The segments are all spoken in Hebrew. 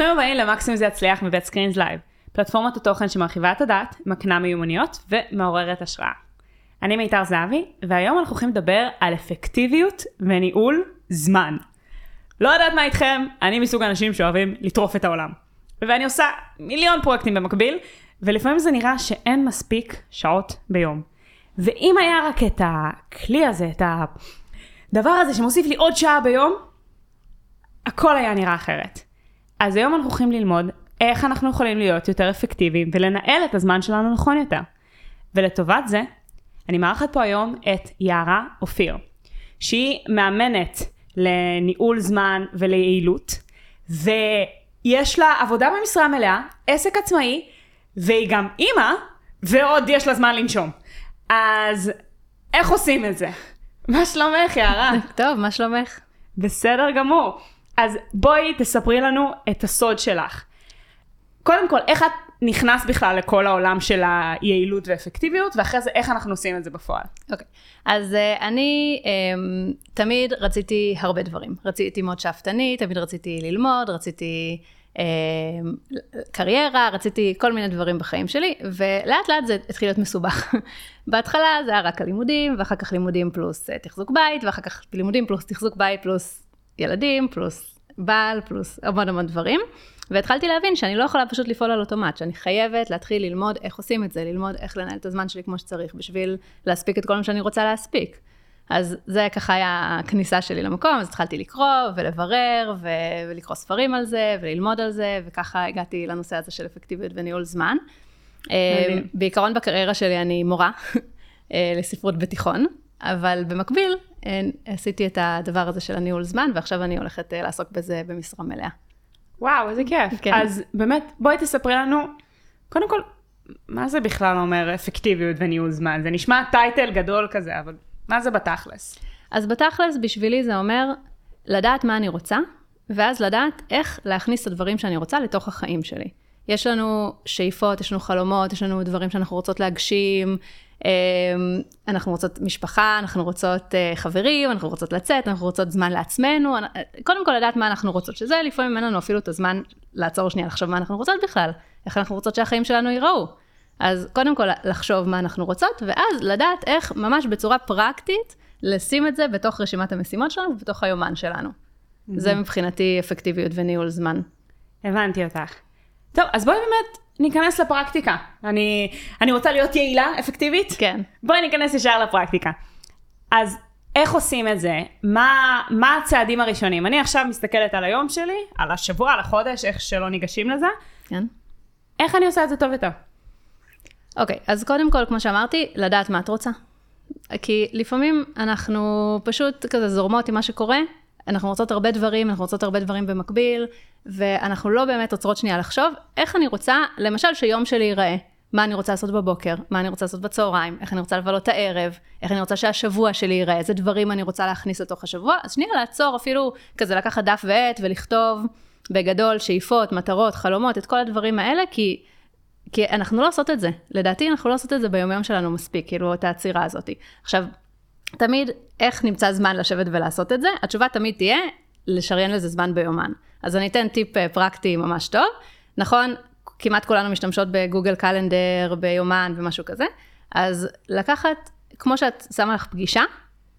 ברוכים הבאים למקסימום זה יצליח מבית Screens Live, פלטפורמת התוכן שמרחיבה את הדעת, מקנה מיומנויות ומעוררת השראה. אני מיתר זהבי, והיום אנחנו הולכים לדבר על אפקטיביות וניהול זמן. לא יודעת מה איתכם, אני מסוג האנשים שאוהבים לטרוף את העולם. ואני עושה מיליון פרויקטים במקביל, ולפעמים זה נראה שאין מספיק שעות ביום. ואם היה רק את הכלי הזה, את הדבר הזה שמוסיף לי עוד שעה ביום, הכל היה נראה אחרת. אז היום אנחנו הולכים ללמוד איך אנחנו יכולים להיות יותר אפקטיביים ולנהל את הזמן שלנו נכון יותר. ולטובת זה, אני מארחת פה היום את יערה אופיר, שהיא מאמנת לניהול זמן וליעילות, ויש לה עבודה במשרה מלאה, עסק עצמאי, והיא גם אימא, ועוד יש לה זמן לנשום. אז איך עושים את זה? מה שלומך, יערה? טוב, מה שלומך? בסדר גמור. אז בואי תספרי לנו את הסוד שלך. קודם כל, איך את נכנס בכלל לכל העולם של היעילות ואפקטיביות, ואחרי זה איך אנחנו עושים את זה בפועל. אוקיי, okay. אז uh, אני um, תמיד רציתי הרבה דברים. רציתי מאוד שאפתנית, תמיד רציתי ללמוד, רציתי um, קריירה, רציתי כל מיני דברים בחיים שלי, ולאט לאט זה התחיל להיות מסובך. בהתחלה זה היה רק הלימודים, ואחר כך לימודים פלוס uh, תחזוק בית, ואחר כך לימודים פלוס תחזוק בית פלוס ילדים, פלוס בעל, פלוס המון המון דברים. והתחלתי להבין שאני לא יכולה פשוט לפעול על אוטומט, שאני חייבת להתחיל ללמוד איך עושים את זה, ללמוד איך לנהל את הזמן שלי כמו שצריך, בשביל להספיק את כל מה שאני רוצה להספיק. אז זה ככה היה הכניסה שלי למקום, אז התחלתי לקרוא ולברר ו- ולקרוא ספרים על זה וללמוד על זה, וככה הגעתי לנושא הזה של אפקטיביות וניהול זמן. אה, בעיקרון בקריירה שלי אני מורה אה, לספרות בתיכון, אבל במקביל עשיתי את הדבר הזה של הניהול זמן, ועכשיו אני הולכת לעסוק בזה במשרה מלאה. וואו, איזה כיף. כן. אז באמת, בואי תספרי לנו, קודם כל, מה זה בכלל אומר אפקטיביות וניהול זמן? זה נשמע טייטל גדול כזה, אבל מה זה בתכלס? אז בתכלס, בשבילי זה אומר לדעת מה אני רוצה, ואז לדעת איך להכניס את הדברים שאני רוצה לתוך החיים שלי. יש לנו שאיפות, יש לנו חלומות, יש לנו דברים שאנחנו רוצות להגשים, אנחנו רוצות משפחה, אנחנו רוצות אה, חברים, אנחנו רוצות לצאת, אנחנו רוצות זמן לעצמנו, קודם כל לדעת מה אנחנו רוצות, שזה לפעמים אין לנו אפילו את הזמן לעצור שנייה לחשוב מה אנחנו רוצות בכלל, איך אנחנו רוצות שהחיים שלנו ייראו. אז קודם כל לחשוב מה אנחנו רוצות, ואז לדעת איך ממש בצורה פרקטית לשים את זה בתוך רשימת המשימות שלנו ובתוך היומן שלנו. Mm-hmm. זה מבחינתי אפקטיביות וניהול זמן. הבנתי אותך. טוב, אז בואי באמת ניכנס לפרקטיקה. אני, אני רוצה להיות יעילה, אפקטיבית? כן. בואי ניכנס ישר לפרקטיקה. אז איך עושים את זה? מה, מה הצעדים הראשונים? אני עכשיו מסתכלת על היום שלי, על השבוע, על החודש, איך שלא ניגשים לזה. כן. איך אני עושה את זה טוב יותר? אוקיי, okay, אז קודם כל, כמו שאמרתי, לדעת מה את רוצה. כי לפעמים אנחנו פשוט כזה זורמות עם מה שקורה, אנחנו רוצות הרבה דברים, אנחנו רוצות הרבה דברים במקביל, ואנחנו לא באמת עוצרות שנייה לחשוב איך אני רוצה, למשל שיום שלי ייראה. מה אני רוצה לעשות בבוקר, מה אני רוצה לעשות בצהריים, איך אני רוצה לבלות את הערב, איך אני רוצה שהשבוע שלי ייראה, איזה דברים אני רוצה להכניס לתוך השבוע, אז שנייה לעצור אפילו כזה לקחת דף ועט ולכתוב בגדול שאיפות, מטרות, חלומות, את כל הדברים האלה, כי, כי אנחנו לא עושות את זה. לדעתי אנחנו לא עושות את זה ביומיום שלנו מספיק, כאילו את העצירה הזאת. עכשיו, תמיד איך נמצא זמן לשבת ולעשות את זה? התשובה תמיד תהיה לשריין לזה זמן ביומן. אז אני אתן טיפ אה, פרקטי ממש טוב. נכון, כמעט כולנו משתמשות בגוגל קלנדר, ביומן ומשהו כזה, אז לקחת, כמו שאת שמה לך פגישה,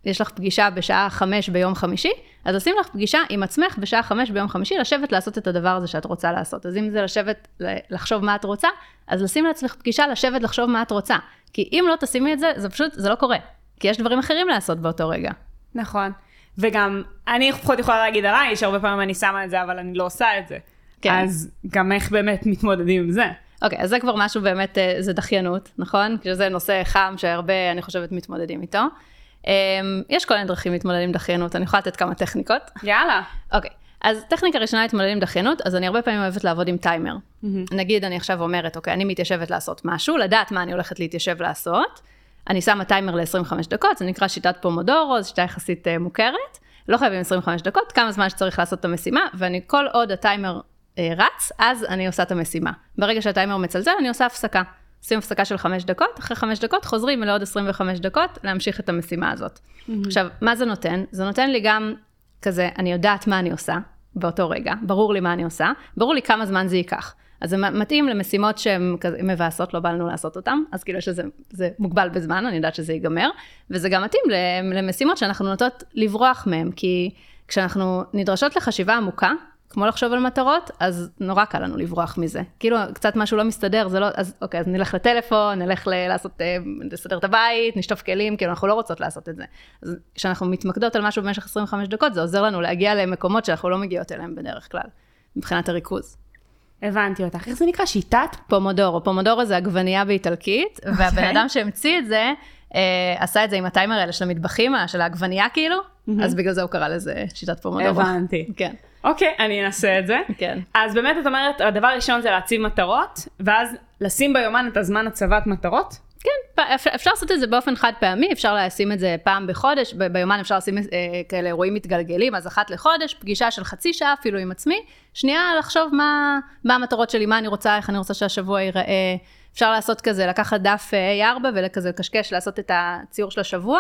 יש לך פגישה בשעה חמש ביום חמישי, אז לשים לך פגישה עם עצמך בשעה חמש ביום חמישי, לשבת לעשות את הדבר הזה שאת רוצה לעשות. אז אם זה לשבת, לחשוב מה את רוצה, אז לשים לעצמך פגישה, לשבת לחשוב מה את רוצה. כי אם לא תשימי את זה, זה פשוט, זה לא קורה. כי יש דברים אחרים לעשות באותו רגע. נכון. וגם, אני לפחות יכולה להגיד עליי, שהרבה פעמים אני שמה את זה, אבל אני לא עושה את זה. כן. אז גם איך באמת מתמודדים עם זה. אוקיי, okay, אז זה כבר משהו באמת, אה, זה דחיינות, נכון? שזה נושא חם שהרבה, אני חושבת, מתמודדים איתו. אמ, יש כל מיני דרכים להתמודד עם דחיינות, אני יכולה לתת כמה טכניקות. יאללה. אוקיי, okay. אז טכניקה ראשונה להתמודד עם דחיינות, אז אני הרבה פעמים אוהבת לעבוד עם טיימר. Mm-hmm. נגיד, אני עכשיו אומרת, אוקיי, אני מתיישבת לעשות משהו, לדעת מה אני הולכת להתיישב לעשות. אני שמה טיימר ל-25 דקות, זה נקרא שיטת פומודורו, זו שיטה יחסית uh, מוכרת. לא חייבים 25 דקות, כמה זמן שצריך לעשות את המשימה, ואני כל עוד הטיימר uh, רץ, אז אני עושה את המשימה. ברגע שהטיימר מצלצל, אני עושה הפסקה. עושים הפסקה של 5 דקות, אחרי 5 דקות חוזרים לעוד 25 דקות להמשיך את המשימה הזאת. Mm-hmm. עכשיו, מה זה נותן? זה נותן לי גם כזה, אני יודעת מה אני עושה, באותו רגע, ברור לי מה אני עושה, ברור לי כמה זמן זה ייקח. אז זה מתאים למשימות שהן מבאסות, לא בא לנו לעשות אותן, אז כאילו שזה זה מוגבל בזמן, אני יודעת שזה ייגמר, וזה גם מתאים למשימות שאנחנו נוטות לברוח מהן, כי כשאנחנו נדרשות לחשיבה עמוקה, כמו לחשוב על מטרות, אז נורא קל לנו לברוח מזה. כאילו, קצת משהו לא מסתדר, זה לא, אז אוקיי, אז נלך לטלפון, נלך ל- לעשות, אה, לסדר את הבית, נשטוף כלים, כאילו, אנחנו לא רוצות לעשות את זה. אז כשאנחנו מתמקדות על משהו במשך 25 דקות, זה עוזר לנו להגיע למקומות שאנחנו לא מגיעות אליהם בדרך כלל, מבחינת הריכוז. הבנתי אותך. איך זה נקרא? שיטת? פומודורו. פומודורו זה עגבנייה באיטלקית, okay. והבן אוקיי. אדם שהמציא את זה, אה, עשה את זה עם הטיימר האלה של המטבחים, של העגבנייה כאילו, mm-hmm. אז בגלל זה הוא קרא לזה שיטת פומודורו. הבנתי. כן. אוקיי, אני אנסה את זה. כן. אז באמת את אומרת, הדבר הראשון זה להציב מטרות, ואז לשים ביומן את הזמן הצבת מטרות? כן, אפשר, לעשות את זה באופן חד פעמי, אפשר לשים את זה פעם בחודש, ביומן אפשר לשים אה, כאלה אירועים מתגלגלים, אז אחת לחודש, פגישה של חצי שעה אפילו עם עצמי, שנייה לחשוב מה, מה המטרות שלי, מה אני רוצה, איך אני רוצה שהשבוע ייראה. אפשר לעשות כזה, לקחת דף אה, A4 וכזה לקשקש, לעשות את הציור של השבוע,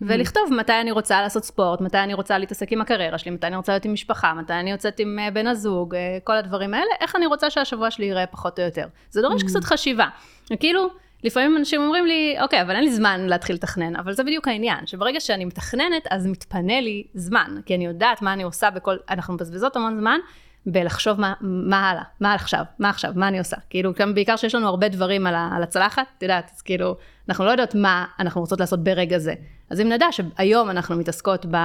ולכתוב מתי אני רוצה לעשות ספורט, מתי אני רוצה להתעסק עם הקריירה שלי, מתי אני רוצה להיות עם משפחה, מתי אני יוצאת עם אה, בן הזוג, אה, כל הדברים האלה, איך אני רוצה שהשבוע שלי ייראה פחות או יותר. זה דורש קצת חשיבה. וכאילו, לפעמים אנשים אומרים לי, אוקיי, אבל אין לי זמן להתחיל לתכנן, אבל זה בדיוק העניין, שברגע שאני מתכננת, אז מתפנה לי זמן, כי אני יודעת מה אני עושה בכל, אנחנו מבזבזות המון זמן בלחשוב מה, מה הלאה, מה עכשיו, מה עכשיו, מה אני עושה. כאילו, גם בעיקר שיש לנו הרבה דברים על, על הצלחת, את יודעת, אז כאילו, אנחנו לא יודעות מה אנחנו רוצות לעשות ברגע זה. אז אם נדע שהיום אנחנו מתעסקות ב...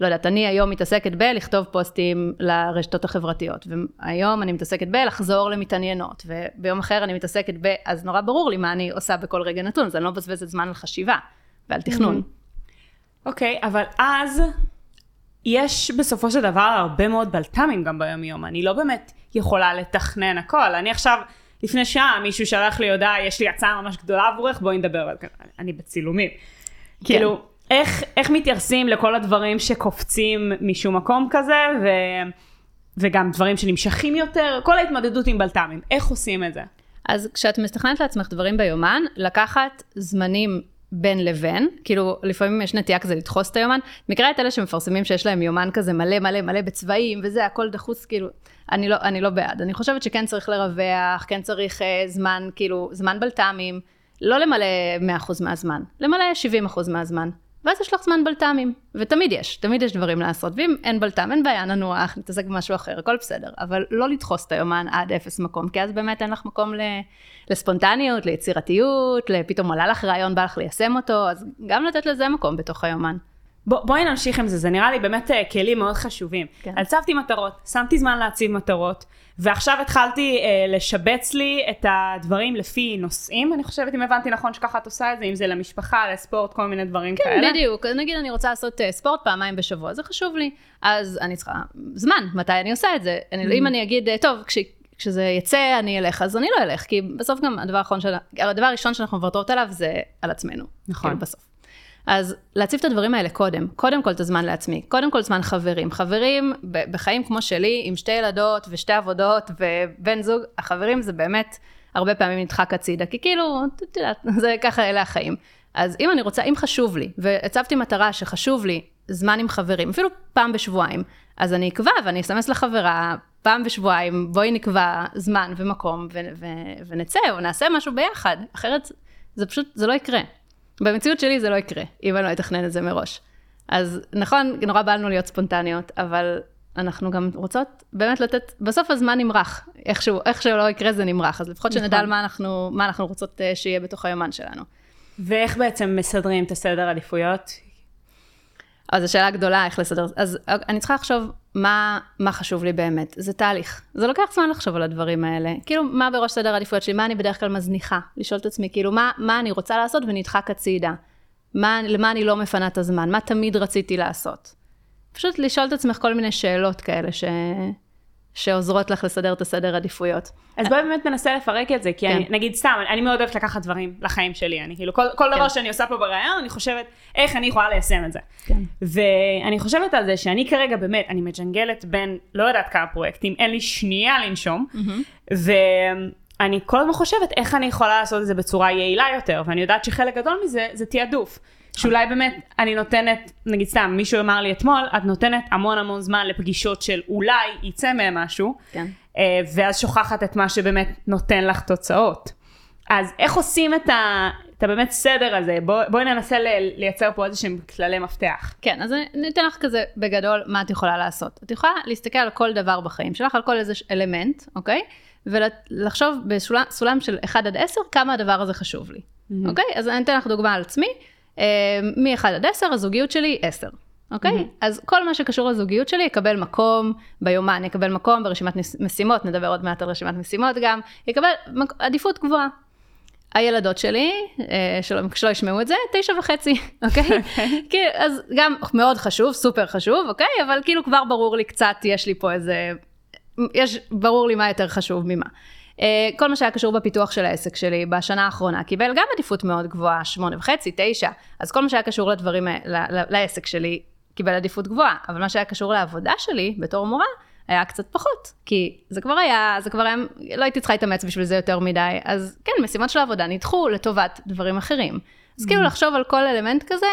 לא יודעת, אני היום מתעסקת בלכתוב פוסטים לרשתות החברתיות, והיום אני מתעסקת בלחזור למתעניינות, וביום אחר אני מתעסקת ב... אז נורא ברור לי מה אני עושה בכל רגע נתון, אז אני לא מבזבזת זמן על חשיבה ועל תכנון. אוקיי, okay, אבל אז יש בסופו של דבר הרבה מאוד בלת"מים גם ביום-יום, אני לא באמת יכולה לתכנן הכל, אני עכשיו... לפני שעה מישהו שלח לי הודעה, יש לי הצעה ממש גדולה עבורך, בואי נדבר על זה. אני בצילומים. כן. כאילו, איך, איך מתייחסים לכל הדברים שקופצים משום מקום כזה, ו, וגם דברים שנמשכים יותר, כל ההתמודדות עם בלת"מים, איך עושים את זה? אז כשאת מתכננת לעצמך דברים ביומן, לקחת זמנים בין לבין, כאילו לפעמים יש נטייה כזה לדחוס את היומן, מכירה את אלה שמפרסמים שיש להם יומן כזה מלא מלא מלא בצבעים וזה, הכל דחוס, כאילו, אני לא, אני לא בעד, אני חושבת שכן צריך לרווח, כן צריך uh, זמן, כאילו, זמן בלת"מים, לא למלא 100% מהזמן, למלא 70% מהזמן, ואז יש לך זמן בלת"מים, ותמיד יש, תמיד יש דברים לעשות, ואם אין בלת"ם, אין בעיה, ננוח, נתעסק במשהו אחר, הכל בסדר, אבל לא לדחוס את היומן עד אפס מקום, כי אז באמת אין לך מקום. לספונטניות, ליצירתיות, לפתאום עלה לך רעיון, בא לך ליישם אותו, אז גם לתת לזה מקום בתוך היומן. בוא, בואי נמשיך עם זה, זה נראה לי באמת אה, כלים מאוד חשובים. כן. הצבתי מטרות, שמתי זמן להציב מטרות, ועכשיו התחלתי אה, לשבץ לי את הדברים לפי נושאים, אני חושבת, אם הבנתי נכון שככה את עושה את זה, אם זה למשפחה, לספורט, כל מיני דברים כן, כאלה. כן, בדיוק. נגיד אני רוצה לעשות uh, ספורט פעמיים בשבוע, זה חשוב לי. אז אני צריכה זמן, מתי אני עושה את זה. אני, אם אני אגיד, טוב, כש... כשזה יצא, אני אלך, אז אני לא אלך, כי בסוף גם הדבר האחרון, של... הדבר הראשון שאנחנו מוותרות עליו זה על עצמנו. נכון. כאילו בסוף. אז להציב את הדברים האלה קודם, קודם כל את הזמן לעצמי, קודם כל זמן חברים. חברים בחיים כמו שלי, עם שתי ילדות ושתי עבודות ובן זוג, החברים זה באמת הרבה פעמים נדחק הצידה, כי כאילו, את יודעת, זה ככה, אלה החיים. אז אם אני רוצה, אם חשוב לי, והצבתי מטרה שחשוב לי זמן עם חברים, אפילו פעם בשבועיים, אז אני אקבע ואני אסמס לחברה, פעם בשבועיים, בואי נקבע זמן ומקום ו- ו- ונצא או נעשה משהו ביחד, אחרת זה פשוט, זה לא יקרה. במציאות שלי זה לא יקרה, אם אני לא אתכנן את זה מראש. אז נכון, נורא בא לנו להיות ספונטניות, אבל אנחנו גם רוצות באמת לתת, בסוף הזמן נמרח, איכשהו, איכשהו לא יקרה זה נמרח, אז לפחות שנדע על נכון. מה אנחנו, מה אנחנו רוצות אה, שיהיה בתוך היומן שלנו. ואיך בעצם מסדרים את הסדר עדיפויות? אז השאלה הגדולה, איך לסדר, אז אני צריכה לחשוב מה, מה חשוב לי באמת. זה תהליך. זה לוקח זמן לחשוב על הדברים האלה. כאילו, מה בראש סדר העדיפויות שלי, מה אני בדרך כלל מזניחה? לשאול את עצמי, כאילו, מה, מה אני רוצה לעשות ונדחק הצידה? מה, למה אני לא מפנה את הזמן? מה תמיד רציתי לעשות? פשוט לשאול את עצמך כל מיני שאלות כאלה ש... שעוזרות לך לסדר את הסדר עדיפויות. אז בואי באמת ננסה לפרק את זה, כי כן. אני, נגיד סתם, אני מאוד אוהבת לקחת דברים לחיים שלי, אני כאילו, כל, כל כן. דבר שאני עושה פה בראיון, אני חושבת, איך אני יכולה ליישם את זה. כן. ואני חושבת על זה שאני כרגע באמת, אני מג'נגלת בין לא יודעת כמה פרויקטים, אין לי שנייה לנשום, mm-hmm. ואני כל הזמן חושבת איך אני יכולה לעשות את זה בצורה יעילה יותר, ואני יודעת שחלק גדול מזה זה תעדוף. שאולי באמת אני נותנת, נגיד סתם, מישהו אמר לי אתמול, את נותנת המון המון זמן לפגישות של אולי יצא מהם משהו, כן. אה, ואז שוכחת את מה שבאמת נותן לך תוצאות. אז איך עושים את, ה, את הבאמת סדר הזה? בוא, בואי ננסה ל, לייצר פה איזה שהם כללי מפתח. כן, אז אני אתן לך כזה בגדול מה את יכולה לעשות. את יכולה להסתכל על כל דבר בחיים שלך, על כל איזה אלמנט, אוקיי? ולחשוב בסולם של 1 עד 10, כמה הדבר הזה חשוב לי. Mm-hmm. אוקיי? אז אני אתן לך דוגמה על עצמי. אה, מ-1 עד 10, הזוגיות שלי 10. אוקיי? Mm-hmm. אז כל מה שקשור לזוגיות שלי יקבל מקום ביומן, יקבל מקום ברשימת משימות, נדבר עוד מעט על רשימת משימות גם, יקבל עדיפות גבוהה. הילדות שלי, אה, שלא, שלא ישמעו את זה, תשע וחצי, אוקיי? כאילו, אז גם מאוד חשוב, סופר חשוב, אוקיי? אבל כאילו כבר ברור לי קצת, יש לי פה איזה, יש, ברור לי מה יותר חשוב ממה. אה, כל מה שהיה קשור בפיתוח של העסק שלי בשנה האחרונה קיבל גם עדיפות מאוד גבוהה, שמונה וחצי, תשע, אז כל מה שהיה קשור לדברים, לעסק שלי קיבל עדיפות גבוהה, אבל מה שהיה קשור לעבודה שלי בתור מורה, היה קצת פחות, כי זה כבר היה, זה כבר היה, לא הייתי צריכה להתאמץ בשביל זה יותר מדי, אז כן, משימות של העבודה נדחו לטובת דברים אחרים. אז כאילו mm-hmm. לחשוב על כל אלמנט כזה,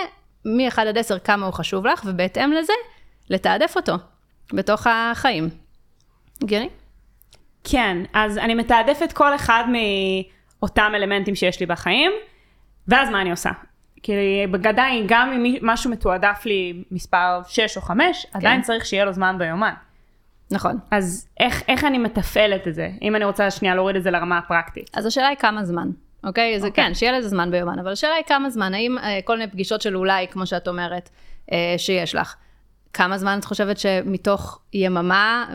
מ-1 עד 10 כמה הוא חשוב לך, ובהתאם לזה, לתעדף אותו בתוך החיים. הגיוני? כן, אז אני מתעדפת כל אחד מאותם אלמנטים שיש לי בחיים, ואז מה אני עושה? כי בגדיים, גם אם משהו מתועדף לי מספר 6 או 5, כן. עדיין צריך שיהיה לו זמן ביומן. נכון. אז איך, איך אני מתפעלת את זה, אם אני רוצה שנייה להוריד את זה לרמה הפרקטית? אז השאלה היא כמה זמן. אוקיי? Okay? זה אוקיי. כן, שיהיה לזה זמן ביומן, אבל השאלה היא כמה זמן, האם אה, כל מיני פגישות של אולי, כמו שאת אומרת, אה, שיש לך, כמה זמן את חושבת שמתוך יממה,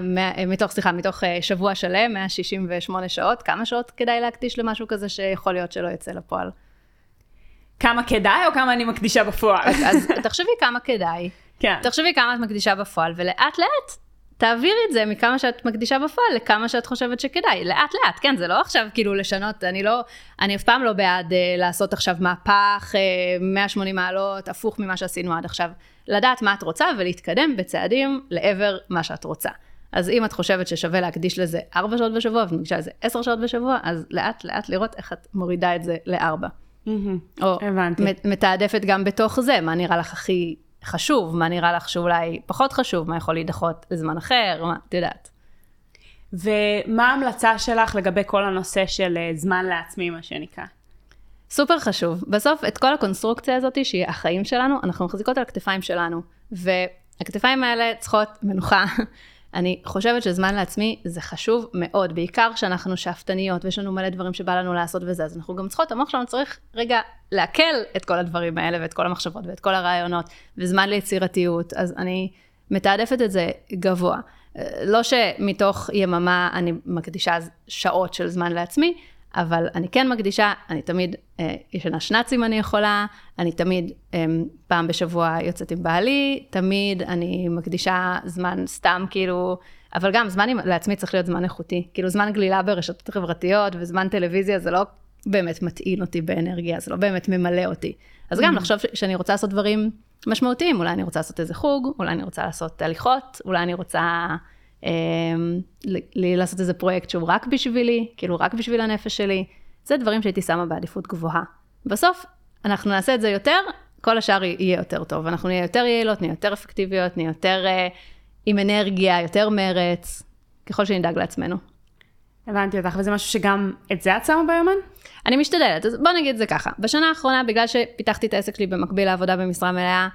מתוך, סליחה, מתוך אה, שבוע שלם, 168 שעות, כמה שעות כדאי להקדיש למשהו כזה שיכול להיות שלא יצא לפועל? כמה כדאי או כמה אני מקדישה בפועל? אז, אז תחשבי כמה כדאי. כן. תחשבי כמה את מקדישה בפועל, ולאט לאט תעבירי את זה מכמה שאת מקדישה בפועל לכמה שאת חושבת שכדאי, לאט לאט, כן, זה לא עכשיו כאילו לשנות, אני לא, אני אף פעם לא בעד uh, לעשות עכשיו מהפך, אה, 180 מעלות, הפוך ממה שעשינו עד עכשיו. לדעת מה את רוצה ולהתקדם בצעדים לעבר מה שאת רוצה. אז אם את חושבת ששווה להקדיש לזה 4 שעות בשבוע ומקדישה לזה 10 שעות בשבוע, אז לאט לאט לראות איך את מורידה את זה ל-4. Mm-hmm. או הבנתי. מתעדפת גם בתוך זה, מה נראה לך הכי חשוב, מה נראה לך שאולי פחות חשוב, מה יכול להידחות לזמן אחר, מה, את יודעת. ומה ההמלצה שלך לגבי כל הנושא של אה, זמן לעצמי, מה שנקרא? סופר חשוב. בסוף, את כל הקונסטרוקציה הזאת, שהיא החיים שלנו, אנחנו מחזיקות על הכתפיים שלנו. והכתפיים האלה צריכות מנוחה. אני חושבת שזמן לעצמי זה חשוב מאוד, בעיקר כשאנחנו שאפתניות ויש לנו מלא דברים שבא לנו לעשות וזה, אז אנחנו גם צריכות, המוח שלנו צריך רגע לעכל את כל הדברים האלה ואת כל המחשבות ואת כל הרעיונות, וזמן ליצירתיות, אז אני מתעדפת את זה גבוה. לא שמתוך יממה אני מקדישה שעות של זמן לעצמי, אבל אני כן מקדישה, אני תמיד אה, ישנה שנץ אם אני יכולה, אני תמיד אה, פעם בשבוע יוצאת עם בעלי, תמיד אני מקדישה זמן סתם כאילו, אבל גם זמן עם, לעצמי צריך להיות זמן איכותי, כאילו זמן גלילה ברשתות החברתיות וזמן טלוויזיה זה לא באמת מטעין אותי באנרגיה, זה לא באמת ממלא אותי. אז גם mm. לחשוב שאני רוצה לעשות דברים משמעותיים, אולי אני רוצה לעשות איזה חוג, אולי אני רוצה לעשות הליכות, אולי אני רוצה... אמ, לי לעשות איזה פרויקט שהוא רק בשבילי, כאילו רק בשביל הנפש שלי, זה דברים שהייתי שמה בעדיפות גבוהה. בסוף, אנחנו נעשה את זה יותר, כל השאר יהיה יותר טוב. אנחנו נהיה יותר יעילות, נהיה יותר אפקטיביות, נהיה יותר uh, עם אנרגיה, יותר מרץ, ככל שנדאג לעצמנו. הבנתי אותך, וזה משהו שגם את זה את שמה ביומן? אני משתדלת, אז בוא נגיד את זה ככה. בשנה האחרונה, בגלל שפיתחתי את העסק שלי במקביל לעבודה במשרה מלאה,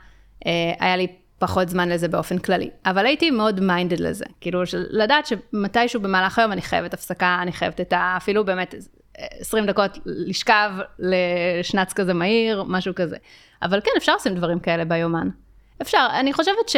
אה, היה לי פחות זמן לזה באופן כללי. אבל הייתי מאוד מיינדד לזה, כאילו לדעת שמתישהו במהלך היום אני חייבת הפסקה, אני חייבת את ה... אפילו באמת 20 דקות לשכב לשנץ כזה מהיר, משהו כזה. אבל כן, אפשר לשים דברים כאלה ביומן. אפשר, אני חושבת ש...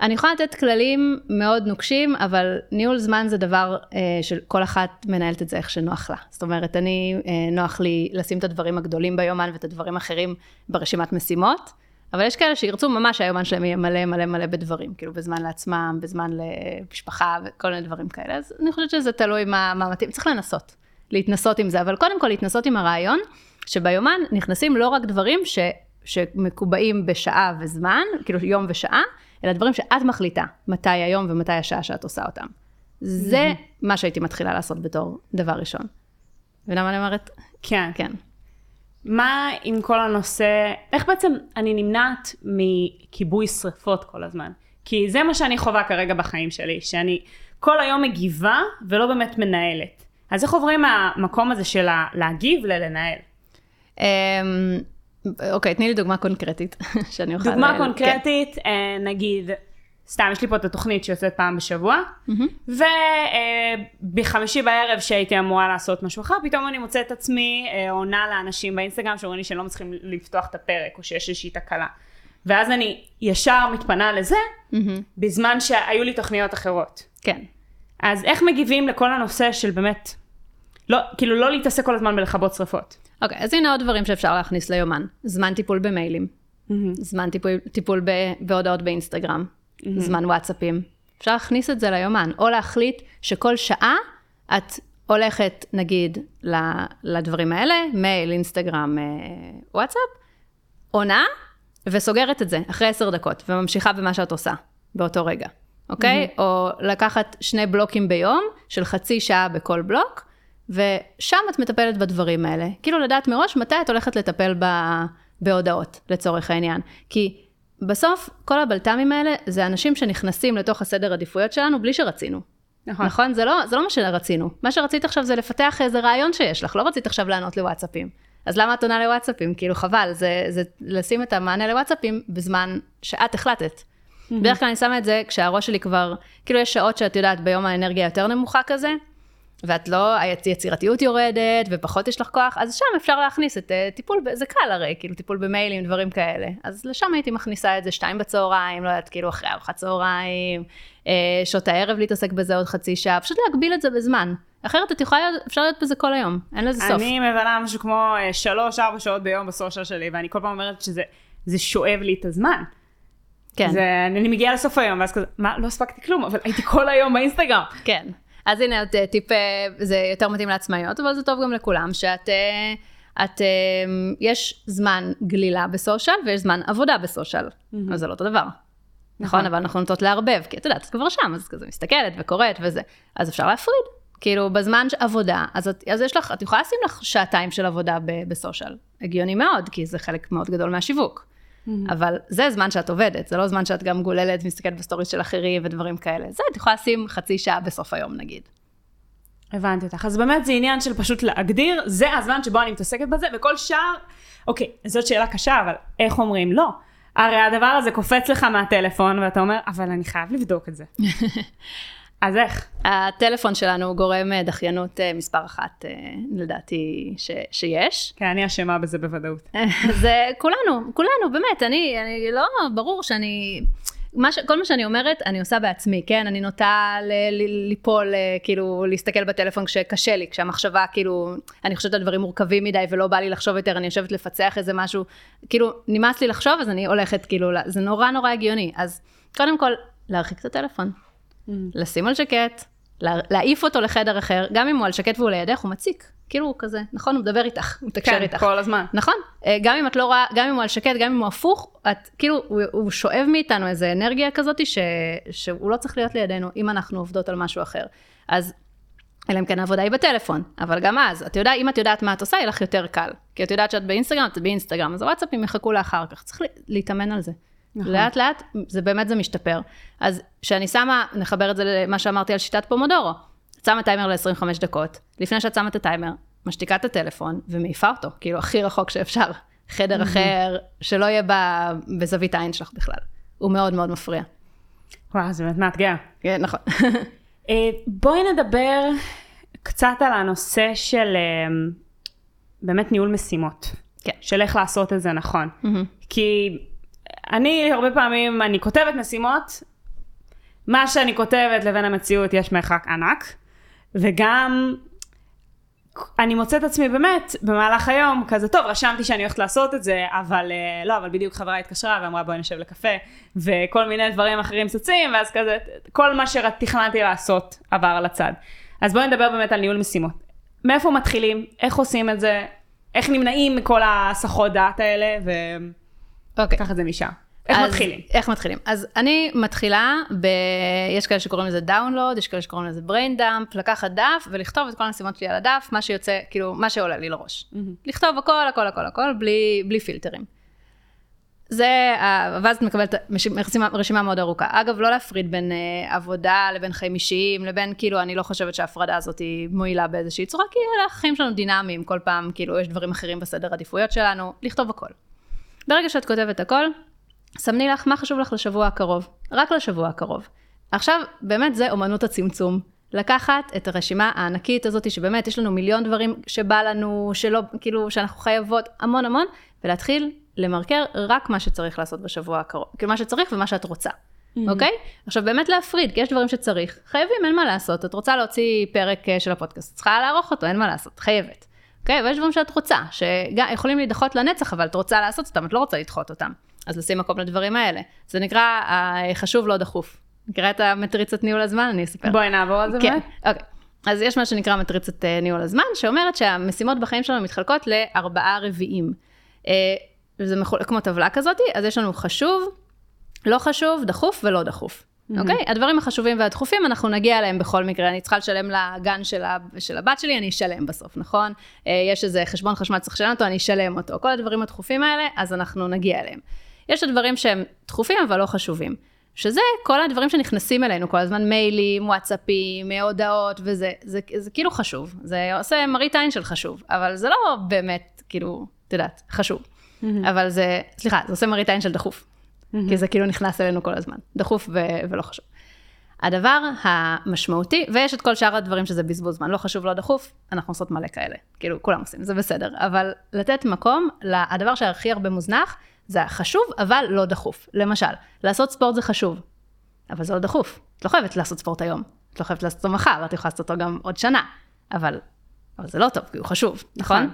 אני יכולה לתת כללים מאוד נוקשים, אבל ניהול זמן זה דבר אה, שכל אחת מנהלת את זה איך שנוח לה. זאת אומרת, אני, אה, נוח לי לשים את הדברים הגדולים ביומן ואת הדברים האחרים ברשימת משימות. אבל יש כאלה שירצו ממש היומן שלהם יהיה מלא מלא מלא בדברים, כאילו בזמן לעצמם, בזמן למשפחה וכל מיני דברים כאלה. אז אני חושבת שזה תלוי מה, מה מתאים, צריך לנסות, להתנסות עם זה, אבל קודם כל להתנסות עם הרעיון, שביומן נכנסים לא רק דברים ש, שמקובעים בשעה וזמן, כאילו יום ושעה, אלא דברים שאת מחליטה מתי היום ומתי השעה שאת עושה אותם. זה mm-hmm. מה שהייתי מתחילה לעשות בתור דבר ראשון. מבינה מה אני אומרת? כן. כן. מה עם כל הנושא, איך בעצם אני נמנעת מכיבוי שריפות כל הזמן? כי זה מה שאני חווה כרגע בחיים שלי, שאני כל היום מגיבה ולא באמת מנהלת. אז איך עוברים מהמקום הזה של להגיב ללנהל? אמ, אוקיי, תני לי דוגמה קונקרטית, שאני אוכל... דוגמה כן. קונקרטית, כן. נגיד, סתם, יש לי פה את התוכנית שיוצאת פעם בשבוע, mm-hmm. ובחמישי בערב שהייתי אמורה לעשות משהו אחר, פתאום אני מוצאת את עצמי אה, עונה לאנשים באינסטגרם שאומרים לי שהם לא מצליחים לפתוח את הפרק, או שיש איזושהי תקלה. ואז אני ישר מתפנה לזה, mm-hmm. בזמן שהיו לי תוכניות אחרות. כן. אז איך מגיבים לכל הנושא של באמת, לא, כאילו לא להתעסק כל הזמן בלכבות שרפות. אוקיי, okay, אז הנה עוד דברים שאפשר להכניס ליומן. זמן טיפול במיילים, mm-hmm. זמן טיפול, טיפול ב, בהודעות באינסטגרם, mm-hmm. זמן וואטסאפים. אפשר להכניס את זה ליומן, או להחליט שכל שעה את הולכת, נגיד, לדברים האלה, מייל, אינסטגרם, אה, וואטסאפ, עונה, וסוגרת את זה אחרי עשר דקות, וממשיכה במה שאת עושה באותו רגע, אוקיי? Mm-hmm. או לקחת שני בלוקים ביום, של חצי שעה בכל בלוק, ושם את מטפלת בדברים האלה. כאילו לדעת מראש מתי את הולכת לטפל ב... בהודעות, לצורך העניין. כי בסוף, כל הבלת"מים האלה, זה אנשים שנכנסים לתוך הסדר עדיפויות שלנו בלי שרצינו. נכון. נכון? זה לא, זה לא מה שרצינו. מה שרצית עכשיו זה לפתח איזה רעיון שיש לך, לא רצית עכשיו לענות לוואטסאפים. אז למה את עונה לוואטסאפים? כאילו חבל, זה, זה לשים את המענה לוואטסאפים בזמן שאת החלטת. Mm-hmm. בדרך כלל אני שמה את זה כשהראש שלי כבר, כאילו יש שעות שאת יודעת ביום האנרגיה יותר נמוכה כזה, ואת לא, היצירתיות יורדת, ופחות יש לך כוח, אז שם אפשר להכניס את uh, טיפול, זה קל הרי, כאילו טיפול במיילים, דברים כאלה. אז לשם הייתי מכניסה את זה שתיים בצהריים, לא יודעת, כאילו אחרי ארוחת צהריים, uh, שעות הערב להתעסק בזה עוד חצי שעה, פשוט להגביל את זה בזמן. אחרת את יכולה, אפשר להיות בזה כל היום, אין לזה סוף. אני מבלה משהו כמו uh, שלוש-ארבע שעות ביום בסושיאל שלי, ואני כל פעם אומרת שזה שואב לי את הזמן. כן. זה, אני מגיעה לסוף היום, ואז כזה, מה, לא הספקתי כלום, אבל הייתי כל היום באינסטגרם. כן. אז הנה את טיפ, אה, זה יותר מתאים לעצמאיות, אבל זה טוב גם לכולם, שאת, אה, את, אה, יש זמן גלילה בסושיאל ויש זמן עבודה בסושיאל, mm-hmm. אז זה לא אותו דבר. נכון, נכון, אבל אנחנו נוטות לערבב, כי את יודעת, את כבר שם, אז כזה מסתכלת וקוראת וזה, אז אפשר להפריד. כאילו, בזמן עבודה, אז, את, אז יש לך, את יכולה לשים לך שעתיים של עבודה ב social. הגיוני מאוד, כי זה חלק מאוד גדול מהשיווק. Mm-hmm. אבל זה זמן שאת עובדת, זה לא זמן שאת גם גוללת ומסתכלת ב stories של אחרים ודברים כאלה. זה את יכולה לשים חצי שעה בסוף היום נגיד. הבנתי אותך. אז באמת זה עניין של פשוט להגדיר, זה הזמן שבו אני מתעסקת בזה, וכל שאר, אוקיי, זאת שאלה קשה, אבל איך אומרים לא? הרי הדבר הזה קופץ לך מהטלפון, ואתה אומר, אבל אני חייב לבדוק את זה. אז איך? הטלפון שלנו גורם אה, דחיינות אה, מספר אחת, אה, לדעתי, ש, שיש. כן, אני אשמה בזה בוודאות. זה כולנו, כולנו, באמת, אני, אני לא, ברור שאני... מה ש, כל מה שאני אומרת, אני עושה בעצמי, כן? אני נוטה ל, ל, ליפול, כאילו, להסתכל בטלפון כשקשה לי, כשהמחשבה, כאילו, אני חושבת על דברים מורכבים מדי ולא בא לי לחשוב יותר, אני יושבת לפצח איזה משהו, כאילו, נמאס לי לחשוב, אז אני הולכת, כאילו, זה נורא נורא הגיוני. אז קודם כל, להרחיק את הטלפון. Mm. לשים על שקט, להעיף אותו לחדר אחר, גם אם הוא על שקט והוא לידך, הוא מציק. כאילו הוא כזה, נכון, הוא מדבר איתך, הוא מתקשר כן, איתך. כן, כל הזמן. נכון, אה, גם אם את לא רואה, גם אם הוא על שקט, גם אם הוא הפוך, את, כאילו, הוא, הוא שואב מאיתנו איזה אנרגיה כזאת, ש, שהוא לא צריך להיות לידינו, אם אנחנו עובדות על משהו אחר. אז, אלא אם כן העבודה היא בטלפון, אבל גם אז, את יודעת, אם את יודעת מה את עושה, יהיה לך יותר קל. כי את יודעת שאת באינסטגרם, את באינסטגרם, אז הוואטסאפים יחכו לאחר כך, צריך להתאמן על זה. נכון. לאט לאט, זה באמת זה משתפר. אז כשאני שמה, נחבר את זה למה שאמרתי על שיטת פומודורו. את שמה טיימר ל-25 דקות, לפני שאת שמה את הטיימר, משתיקה את הטלפון ומעיפה אותו, כאילו הכי רחוק שאפשר. חדר אחר, שלא יהיה בזווית העין שלך בכלל. הוא מאוד מאוד מפריע. וואו, זה באמת מאתגר. כן, נכון. אה, בואי נדבר קצת על הנושא של אה, באמת ניהול משימות. כן. של איך לעשות את זה נכון. כי אני הרבה פעמים, אני כותבת משימות, מה שאני כותבת לבין המציאות יש מרחק ענק, וגם אני מוצאת עצמי באמת במהלך היום כזה טוב רשמתי שאני הולכת לעשות את זה אבל אה, לא אבל בדיוק חברה התקשרה ואמרה בואי נשב לקפה וכל מיני דברים אחרים צצים ואז כזה כל מה שתכננתי לעשות עבר על הצד. אז בואי נדבר באמת על ניהול משימות. מאיפה מתחילים איך עושים את זה איך נמנעים מכל הסחות דעת האלה וככה אוקיי. okay. את זה משם. איך אז מתחילים? איך מתחילים? אז אני מתחילה ב... יש כאלה שקוראים לזה דאונלוד, יש כאלה שקוראים לזה brain dump, לקחת דף ולכתוב את כל המשימות שלי על הדף, מה שיוצא, כאילו, מה שעולה לי לראש. לכתוב הכל, הכל, הכל, הכל, בלי, בלי פילטרים. זה, ואז את מקבלת רשימה, רשימה מאוד ארוכה. אגב, לא להפריד בין אה, עבודה לבין חיים אישיים, לבין, כאילו, אני לא חושבת שההפרדה הזאת היא מועילה באיזושהי צורה, כי החיים שלנו דינמיים, כל פעם, כאילו, יש דברים אחרים בסדר עדיפויות שלנו, לכתוב הכל. ברגע שאת כותבת הכל, סמני לך מה חשוב לך לשבוע הקרוב, רק לשבוע הקרוב. עכשיו, באמת זה אומנות הצמצום. לקחת את הרשימה הענקית הזאת, שבאמת יש לנו מיליון דברים שבא לנו, שלא, כאילו, שאנחנו חייבות המון המון, ולהתחיל למרקר רק מה שצריך לעשות בשבוע הקרוב, כאילו מה שצריך ומה שאת רוצה, אוקיי? עכשיו באמת להפריד, כי יש דברים שצריך, חייבים, אין מה לעשות, את רוצה להוציא פרק אה, של הפודקאסט, צריכה לערוך אותו, אין מה לעשות, חייבת. אוקיי? ויש דברים שאת רוצה, שיכולים להידחות לנצח, אבל את רוצה לעשות אותם, את לא רוצה לדחות אותם. אז לשים מקום לדברים האלה. זה נקרא אה, חשוב לא דחוף. מכירה את המטריצת ניהול הזמן? אני אספר. בואי נעבור על זה כן, באמת. אוקיי. אז יש מה שנקרא מטריצת אה, ניהול הזמן, שאומרת שהמשימות בחיים שלנו מתחלקות לארבעה רביעים. אה, וזה מחול... כמו טבלה כזאת, אז יש לנו חשוב, לא חשוב, דחוף ולא דחוף. אוקיי? הדברים החשובים והדחופים, אנחנו נגיע אליהם בכל מקרה. אני צריכה לשלם לגן של, ה... של הבת שלי, אני אשלם בסוף, נכון? אה, יש איזה חשבון חשמל צריך לשלם אותו, אני אשלם אותו. כל הדברים הדחופים האלה, אז אנחנו נגיע אליהם. יש הדברים שהם דחופים אבל לא חשובים. שזה כל הדברים שנכנסים אלינו כל הזמן, מיילים, וואטסאפים, הודעות וזה, זה, זה, זה כאילו חשוב, זה עושה מראית עין של חשוב, אבל זה לא באמת, כאילו, את יודעת, חשוב. אבל זה, סליחה, זה עושה מראית עין של דחוף, כי זה כאילו נכנס אלינו כל הזמן, דחוף ו- ולא חשוב. הדבר המשמעותי, ויש את כל שאר הדברים שזה בזבוז זמן, לא חשוב, לא דחוף, אנחנו עושות מלא כאלה, כאילו, כולם עושים, זה בסדר, אבל לתת מקום, הדבר שהכי הרבה מוזנח, זה חשוב, אבל לא דחוף. למשל, לעשות ספורט זה חשוב, אבל זה לא דחוף. את לא חייבת לעשות ספורט היום, את לא חייבת לעשות אותו מחר, את יכולה לעשות אותו גם עוד שנה, אבל, אבל זה לא טוב, כי הוא חשוב, נכון? נכון.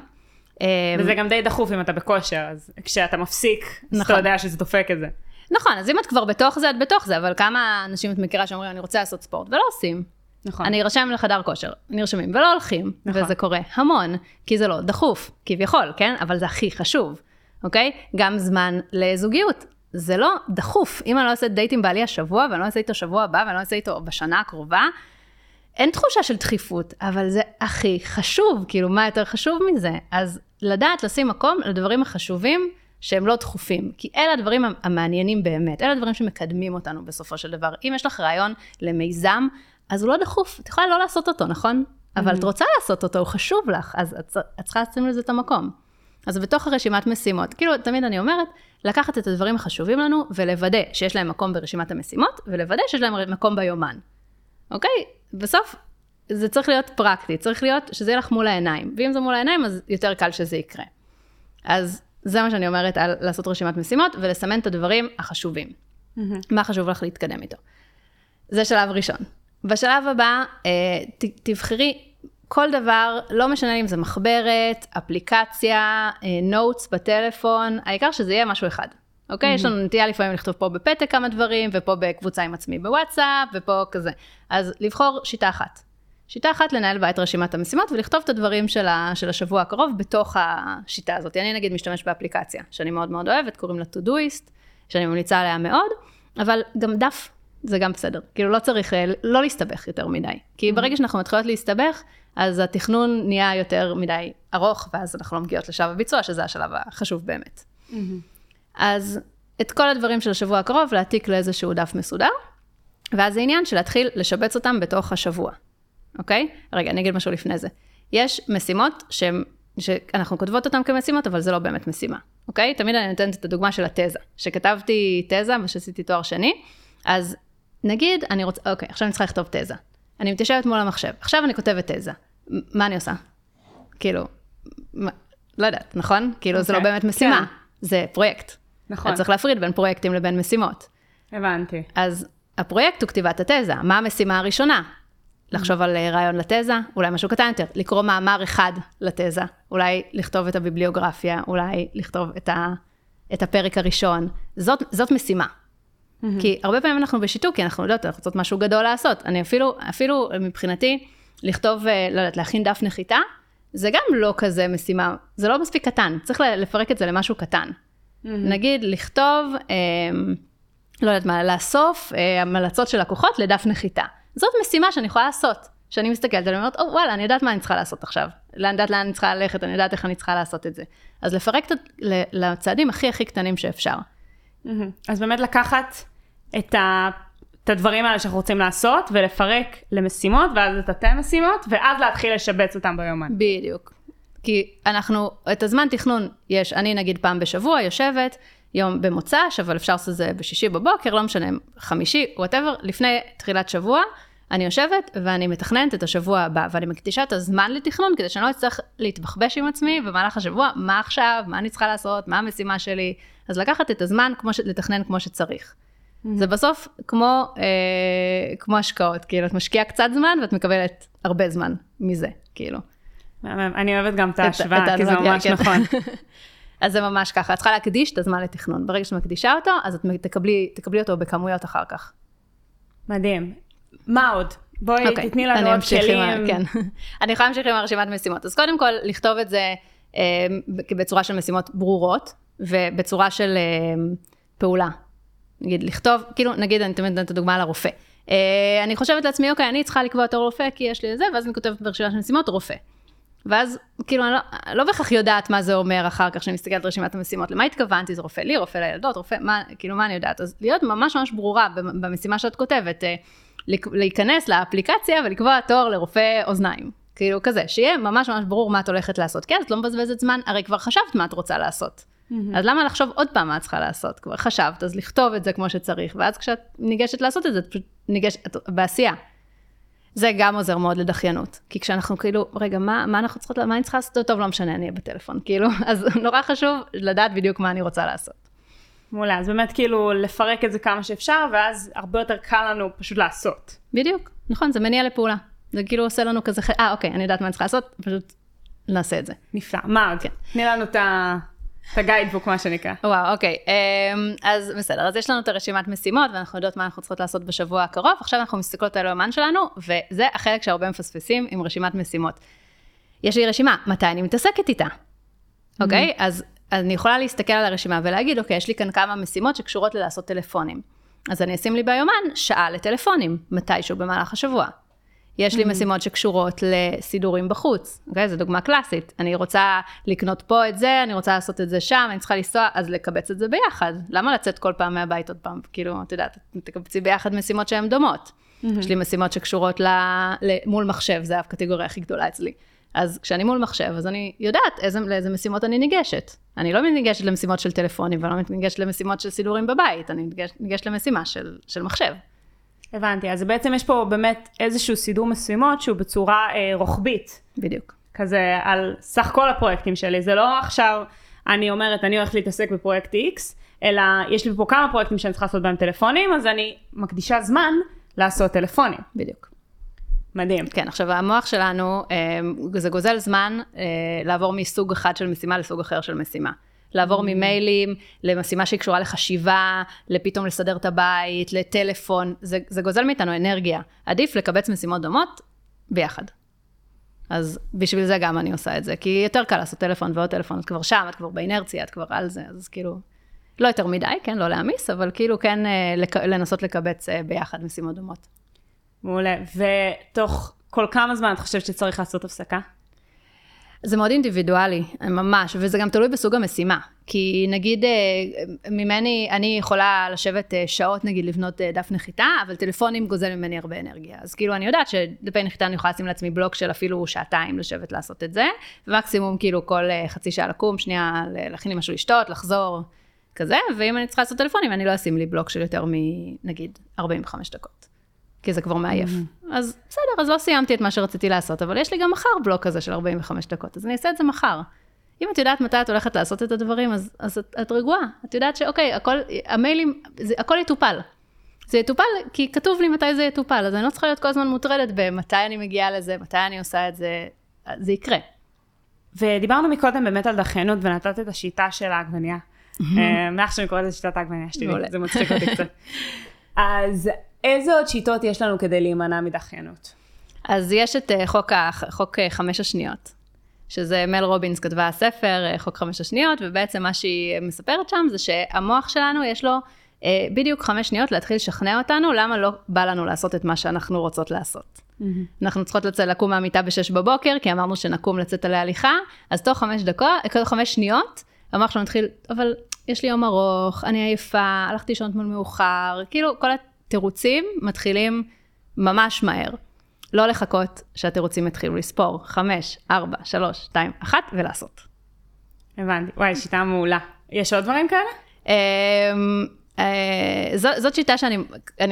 אמ, וזה גם די דחוף אם אתה בכושר, אז כשאתה מפסיק, אז אתה נכון. יודע שזה דופק את זה. נכון, אז אם את כבר בתוך זה, את בתוך זה, אבל כמה אנשים את מכירה שאומרים, אני רוצה לעשות ספורט, ולא עושים. נכון. אני ארשם לחדר כושר, נרשמים, ולא הולכים, נכון. וזה קורה המון, כי זה לא דחוף, כביכול, כן? אבל זה הכי חשוב, אוקיי? גם זמן לזוגיות. זה לא דחוף. אם אני לא אעשה דייט עם בעלי השבוע, ואני לא אעשה איתו שבוע הבא, ואני לא אעשה איתו בשנה הקרובה, אין תחושה של דחיפות, אבל זה הכי חשוב, כאילו, מה יותר חשוב מזה? אז לדעת לשים מקום לדברים החשובים שהם לא דחופים, כי אלה הדברים המעניינים באמת, אלה הדברים שמקדמים אותנו בסופו של דבר. אם יש לך רעיון למיזם, אז הוא לא דחוף, את יכולה לא לעשות אותו, נכון? אבל את רוצה לעשות אותו, הוא חשוב לך, אז את, את צריכה לשים לזה את המקום. אז בתוך הרשימת משימות, כאילו, תמיד אני אומרת, לקחת את הדברים החשובים לנו ולוודא שיש להם מקום ברשימת המשימות, ולוודא שיש להם מקום ביומן. אוקיי? בסוף זה צריך להיות פרקטי, צריך להיות שזה יהיה לך מול העיניים, ואם זה מול העיניים אז יותר קל שזה יקרה. אז זה מה שאני אומרת על לעשות רשימת משימות ולסמן את הדברים החשובים. מה חשוב לך להתקדם איתו. זה שלב ראשון. בשלב הבא, אה, ת, תבחרי כל דבר, לא משנה אם זה מחברת, אפליקציה, נוטס בטלפון, העיקר שזה יהיה משהו אחד. אוקיי? Mm-hmm. יש לנו נטייה לפעמים לכתוב פה בפתק כמה דברים, ופה בקבוצה עם עצמי בוואטסאפ, ופה כזה. אז לבחור שיטה אחת. שיטה אחת לנהל בה את רשימת המשימות ולכתוב את הדברים של, ה, של השבוע הקרוב בתוך השיטה הזאת. אני נגיד משתמש באפליקציה שאני מאוד מאוד אוהבת, קוראים לה Todoist, שאני ממליצה עליה מאוד, אבל גם דף זה גם בסדר. כאילו לא צריך, אה, לא להסתבך יותר מדי. כי ברגע שאנחנו מתחילות להסתבך, אז התכנון נהיה יותר מדי ארוך, ואז אנחנו לא מגיעות לשלב הביצוע, שזה השלב החשוב באמת. אז את כל הדברים של השבוע הקרוב להעתיק לאיזשהו דף מסודר, ואז זה עניין של להתחיל לשבץ אותם בתוך השבוע, אוקיי? רגע, אני אגיד משהו לפני זה. יש משימות שהן, שאנחנו כותבות אותן כמשימות, אבל זה לא באמת משימה, אוקיי? תמיד אני נותנת את הדוגמה של התזה. כשכתבתי תזה, ושעשיתי תואר שני, אז נגיד, אני רוצה, אוקיי, עכשיו אני צריכה לכתוב תזה. אני מתיישבת מול המחשב, עכשיו אני כותבת תזה. מה אני עושה? כאילו, מה, לא יודעת, נכון? כאילו, okay. זה לא אוקיי. באמת משימה, כן. זה פרויקט. נכון. אז צריך להפריד בין פרויקטים לבין משימות. הבנתי. אז הפרויקט הוא כתיבת התזה. מה המשימה הראשונה? לחשוב על אה, רעיון לתזה, אולי משהו קטן יותר, לקרוא מאמר אחד לתזה, אולי לכתוב את הביבליוגרפיה, אולי לכתוב את, ה, את הפרק הראשון. זאת, זאת משימה. כי הרבה פעמים אנחנו בשיתוק, כי אנחנו יודעות, אנחנו רוצות משהו גדול לעשות. אני אפילו, אפילו מבחינתי, לכתוב, אה, לא יודעת, להכין דף נחיתה, זה גם לא כזה משימה, זה לא מספיק קטן, צריך לפרק את זה למשהו קטן. נגיד לכתוב, אמ, לא יודעת מה, לאסוף אה, המלצות של לקוחות לדף נחיתה. זאת משימה שאני יכולה לעשות. שאני מסתכלת עליה ואומרת, או וואלה, אני יודעת מה אני צריכה לעשות עכשיו. אני יודעת לאן אני צריכה ללכת, אני יודעת איך אני צריכה לעשות את זה. אז לפרק את, לצעדים הכי הכי קטנים שאפשר. אז באמת לקחת את, ה... את הדברים האלה שאנחנו רוצים לעשות ולפרק למשימות ואז לתתי משימות ואז להתחיל לשבץ אותם ביומן. בדיוק. כי אנחנו, את הזמן תכנון יש, אני נגיד פעם בשבוע יושבת, יום במוצ"ש, אבל אפשר לעשות את זה בשישי בבוקר, לא משנה, חמישי, וואטאבר, לפני תחילת שבוע, אני יושבת ואני מתכננת את השבוע הבא, ואני מקדישה את הזמן לתכנון כדי שאני לא אצטרך להתבחבש עם עצמי במהלך השבוע, מה עכשיו, מה אני צריכה לעשות, מה המשימה שלי, אז לקחת את הזמן כמו ש... לתכנן כמו שצריך. זה בסוף כמו, אה, כמו השקעות, כאילו, את משקיעה קצת זמן ואת מקבלת הרבה זמן מזה, כאילו. אני אוהבת גם את ההשוואה, כי זה ממש כן. נכון. אז זה ממש ככה, את צריכה להקדיש את הזמן לתכנון. ברגע שאת מקדישה אותו, אז את תקבלי, תקבלי אותו בכמויות אחר כך. מדהים. מה עוד? בואי אוקיי, תתני לנו עוד אמשיך עם כלים. כן. אני יכולה להמשיך עם הרשימת משימות. אז קודם כל, לכתוב את זה אה, בצורה של משימות ברורות, ובצורה של אה, פעולה. נגיד, לכתוב, כאילו, נגיד, אני תמיד נותנת את הדוגמה לרופא. אה, אני חושבת לעצמי, אוקיי, אני צריכה לקבוע תור רופא, כי יש לי את זה, ואז אני כותבת ברשימה של משימות רופא. ואז, כאילו, אני לא, לא בהכרח יודעת מה זה אומר אחר כך, כשאני מסתכלת על רשימת המשימות, למה התכוונתי, זה רופא לי, רופא לילדות, רופא, מה, כאילו, מה אני יודעת? אז להיות ממש ממש ברורה במשימה שאת כותבת, אה, להיכנס לאפליקציה ולקבוע תור לרופא אוזניים. כאילו כזה, שיהיה ממש ממש ברור מה את הולכת לעשות. כן, את לא מבזבזת זמן, הרי כבר חשבת מה את רוצה לעשות. אז למה לחשוב עוד פעם מה את צריכה לעשות? כבר חשבת, אז לכתוב את זה כמו שצריך, ואז כשאת ניגשת לעשות את זה, את פשוט ניגשת את- בעשייה. זה גם עוזר מאוד לדחיינות. כי כשאנחנו כאילו, רגע, מה, מה אנחנו צריכות, מה אני צריכה לעשות? טוב, לא משנה, אני אהיה בטלפון. כאילו, אז נורא חשוב לדעת בדיוק מה אני רוצה לעשות. מעולה, אז באמת כאילו לפרק את זה כמה שאפשר, ואז הרבה יותר קל לנו פשוט לעשות. בדיוק, נכון, זה מניע לפעולה. זה כאילו עושה לנו כזה, אה, אוקיי, אני יודעת מה אני צריכה לעשות, פשוט נעשה את זה. נפלא. מה עוד? כן. תני לנו את ה- את הגיידבוק, מה שנקרא. וואו, אוקיי, אמ, אז בסדר, אז יש לנו את הרשימת משימות, ואנחנו יודעות מה אנחנו צריכות לעשות בשבוע הקרוב, עכשיו אנחנו מסתכלות על היומן שלנו, וזה החלק שהרבה מפספסים עם רשימת משימות. יש לי רשימה, מתי אני מתעסקת איתה? אוקיי? אז אני יכולה להסתכל על הרשימה ולהגיד, אוקיי, יש לי כאן כמה משימות שקשורות ללעשות טלפונים. אז אני אשים לי ביומן שעה לטלפונים, מתישהו במהלך השבוע. יש לי משימות שקשורות לסידורים בחוץ, אוקיי? זו דוגמה קלאסית. אני רוצה לקנות פה את זה, אני רוצה לעשות את זה שם, אני צריכה לנסוע, אז לקבץ את זה ביחד. למה לצאת כל פעם מהבית עוד פעם? כאילו, את יודעת, תקבצי ביחד משימות שהן דומות. יש לי משימות שקשורות ל... ל... מול מחשב, זה הקטגוריה הכי גדולה אצלי. אז כשאני מול מחשב, אז אני יודעת איזה, לאיזה משימות אני ניגשת. אני לא ניגשת למשימות של טלפונים, ולא ניגשת למשימות של סידורים בבית, אני ניגשת, ניגשת למשימה של, של מחשב. הבנתי, אז בעצם יש פה באמת איזשהו סידור משימות שהוא בצורה אה, רוחבית, בדיוק. כזה על סך כל הפרויקטים שלי, זה לא עכשיו אני אומרת אני הולכת להתעסק בפרויקט X, אלא יש לי פה כמה פרויקטים שאני צריכה לעשות בהם טלפונים, אז אני מקדישה זמן לעשות טלפונים. בדיוק. מדהים. כן, עכשיו המוח שלנו, אה, זה גוזל זמן אה, לעבור מסוג אחד של משימה לסוג אחר של משימה. לעבור ממיילים למשימה שהיא קשורה לחשיבה, לפתאום לסדר את הבית, לטלפון, זה, זה גוזל מאיתנו אנרגיה. עדיף לקבץ משימות דומות ביחד. אז בשביל זה גם אני עושה את זה, כי יותר קל לעשות טלפון ועוד טלפון, את כבר שם, את כבר באינרציה, את כבר על זה, אז כאילו, לא יותר מדי, כן, לא להעמיס, אבל כאילו כן אה, לק- לנסות לקבץ אה, ביחד משימות דומות. מעולה. ותוך כל כמה זמן את חושבת שצריך לעשות הפסקה? זה מאוד אינדיבידואלי, ממש, וזה גם תלוי בסוג המשימה. כי נגיד, אה, ממני, אני יכולה לשבת אה, שעות, נגיד, לבנות אה, דף נחיתה, אבל טלפונים גוזל ממני הרבה אנרגיה. אז כאילו, אני יודעת שדפי נחיתה אני יכולה לשים לעצמי בלוק של אפילו שעתיים לשבת לעשות את זה, ומקסימום כאילו כל חצי שעה לקום, שנייה להכין לי משהו לשתות, לחזור, כזה, ואם אני צריכה לעשות טלפונים, אני לא אשים לי בלוק של יותר מנגיד 45 דקות. כי זה כבר מעייף. אז בסדר, אז לא סיימתי את מה שרציתי לעשות, אבל יש לי גם מחר בלוק כזה של 45 דקות, אז אני אעשה את זה מחר. אם את יודעת מתי את הולכת לעשות את הדברים, אז, אז את, את רגועה. את יודעת שאוקיי, הכל, המיילים, זה, הכל יטופל. זה יטופל, כי כתוב לי מתי זה יטופל, אז אני לא צריכה להיות כל הזמן מוטרדת במתי אני מגיעה לזה, מתי אני עושה את זה, זה יקרה. ודיברנו מקודם באמת על דחיינות ונתת את השיטה של העגבנייה. אה, מאח שאני קוראת לזה שיטת העגבנייה שלי. זה מצחיק אותי קצת. אז איזה עוד שיטות יש לנו כדי להימנע מדחיינות? אז יש את אה, חוק, ה- חוק אה, חמש השניות. שזה מל רובינס כתבה ספר, אה, חוק חמש השניות, ובעצם מה שהיא מספרת שם זה שהמוח שלנו יש לו בדיוק חמש שניות להתחיל לשכנע אותנו למה לא בא לנו לעשות את מה שאנחנו רוצות לעשות. Mm-hmm. אנחנו צריכות לצאת לקום מהמיטה בשש בבוקר, כי אמרנו שנקום לצאת על ההליכה, אז תוך חמש דקות, תוך חמש שניות, המוח שלנו התחיל, אבל יש לי יום ארוך, אני עייפה, הלכתי לישון אתמול מאוחר, כאילו כל התירוצים מתחילים ממש מהר. לא לחכות שהתירוצים יתחילו לספור, חמש, ארבע, שלוש, שתיים, אחת, ולעשות. הבנתי, וואי, שיטה מעולה. יש עוד דברים כאלה? אמ, אה, זו, זאת שיטה שאני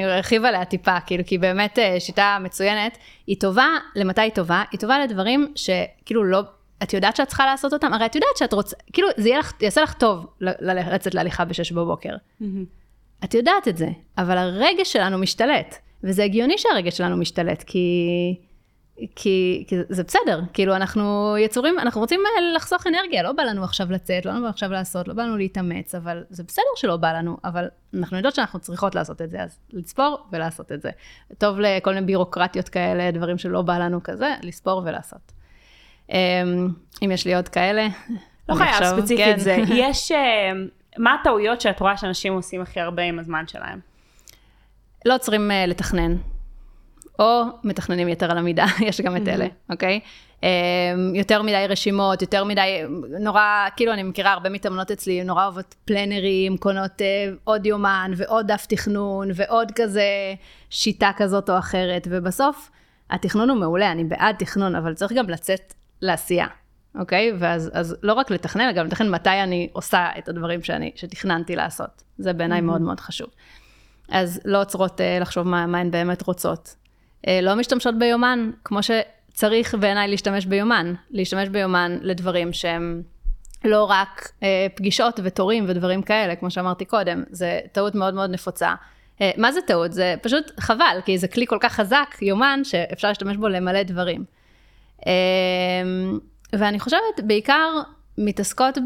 ארחיב עליה טיפה, כאילו, כי באמת אה, שיטה מצוינת. היא טובה, למתי היא טובה? היא טובה לדברים שכאילו לא, את יודעת שאת צריכה לעשות אותם, הרי את יודעת שאת רוצה, כאילו, זה לך, יעשה לך טוב לצאת להליכה בשש בבוקר. Mm-hmm. את יודעת את זה, אבל הרגש שלנו משתלט, וזה הגיוני שהרגש שלנו משתלט, כי... כי, כי זה בסדר, כאילו אנחנו יצורים, אנחנו רוצים אה, לחסוך אנרגיה, לא בא לנו עכשיו לצאת, לא בא לנו עכשיו לעשות, לא בא לנו להתאמץ, אבל זה בסדר שלא בא לנו, אבל אנחנו יודעות שאנחנו צריכות לעשות את זה, אז לספור ולעשות את זה. טוב לכל מיני בירוקרטיות כאלה, דברים שלא בא לנו כזה, לספור ולעשות. אמ, אם יש לי עוד כאלה, לא חייב ספציפית כן. זה. יש, אה, מה הטעויות שאת רואה שאנשים עושים הכי הרבה עם הזמן שלהם? לא עוצרים אה, לתכנן. או מתכננים יתר על המידה, יש גם את אלה, אוקיי? אמ, יותר מדי רשימות, יותר מדי, נורא, כאילו אני מכירה הרבה מתאמנות אצלי, נורא אוהבות פלנרים, קונות אה, עוד יומן ועוד דף תכנון ועוד כזה שיטה כזאת או אחרת, ובסוף התכנון הוא מעולה, אני בעד תכנון, אבל צריך גם לצאת לעשייה, אוקיי? ואז אז לא רק לתכנן, אלא גם לתכנן מתי אני עושה את הדברים שאני, שתכננתי לעשות. זה בעיניי mm-hmm. מאוד מאוד חשוב. אז לא עוצרות אה, לחשוב מה, מה הן באמת רוצות. אה, לא משתמשות ביומן, כמו שצריך בעיניי להשתמש ביומן. להשתמש ביומן לדברים שהם לא רק אה, פגישות ותורים ודברים כאלה, כמו שאמרתי קודם, זה טעות מאוד מאוד נפוצה. אה, מה זה טעות? זה פשוט חבל, כי זה כלי כל כך חזק, יומן, שאפשר להשתמש בו למלא דברים. אה, ואני חושבת, בעיקר מתעסקות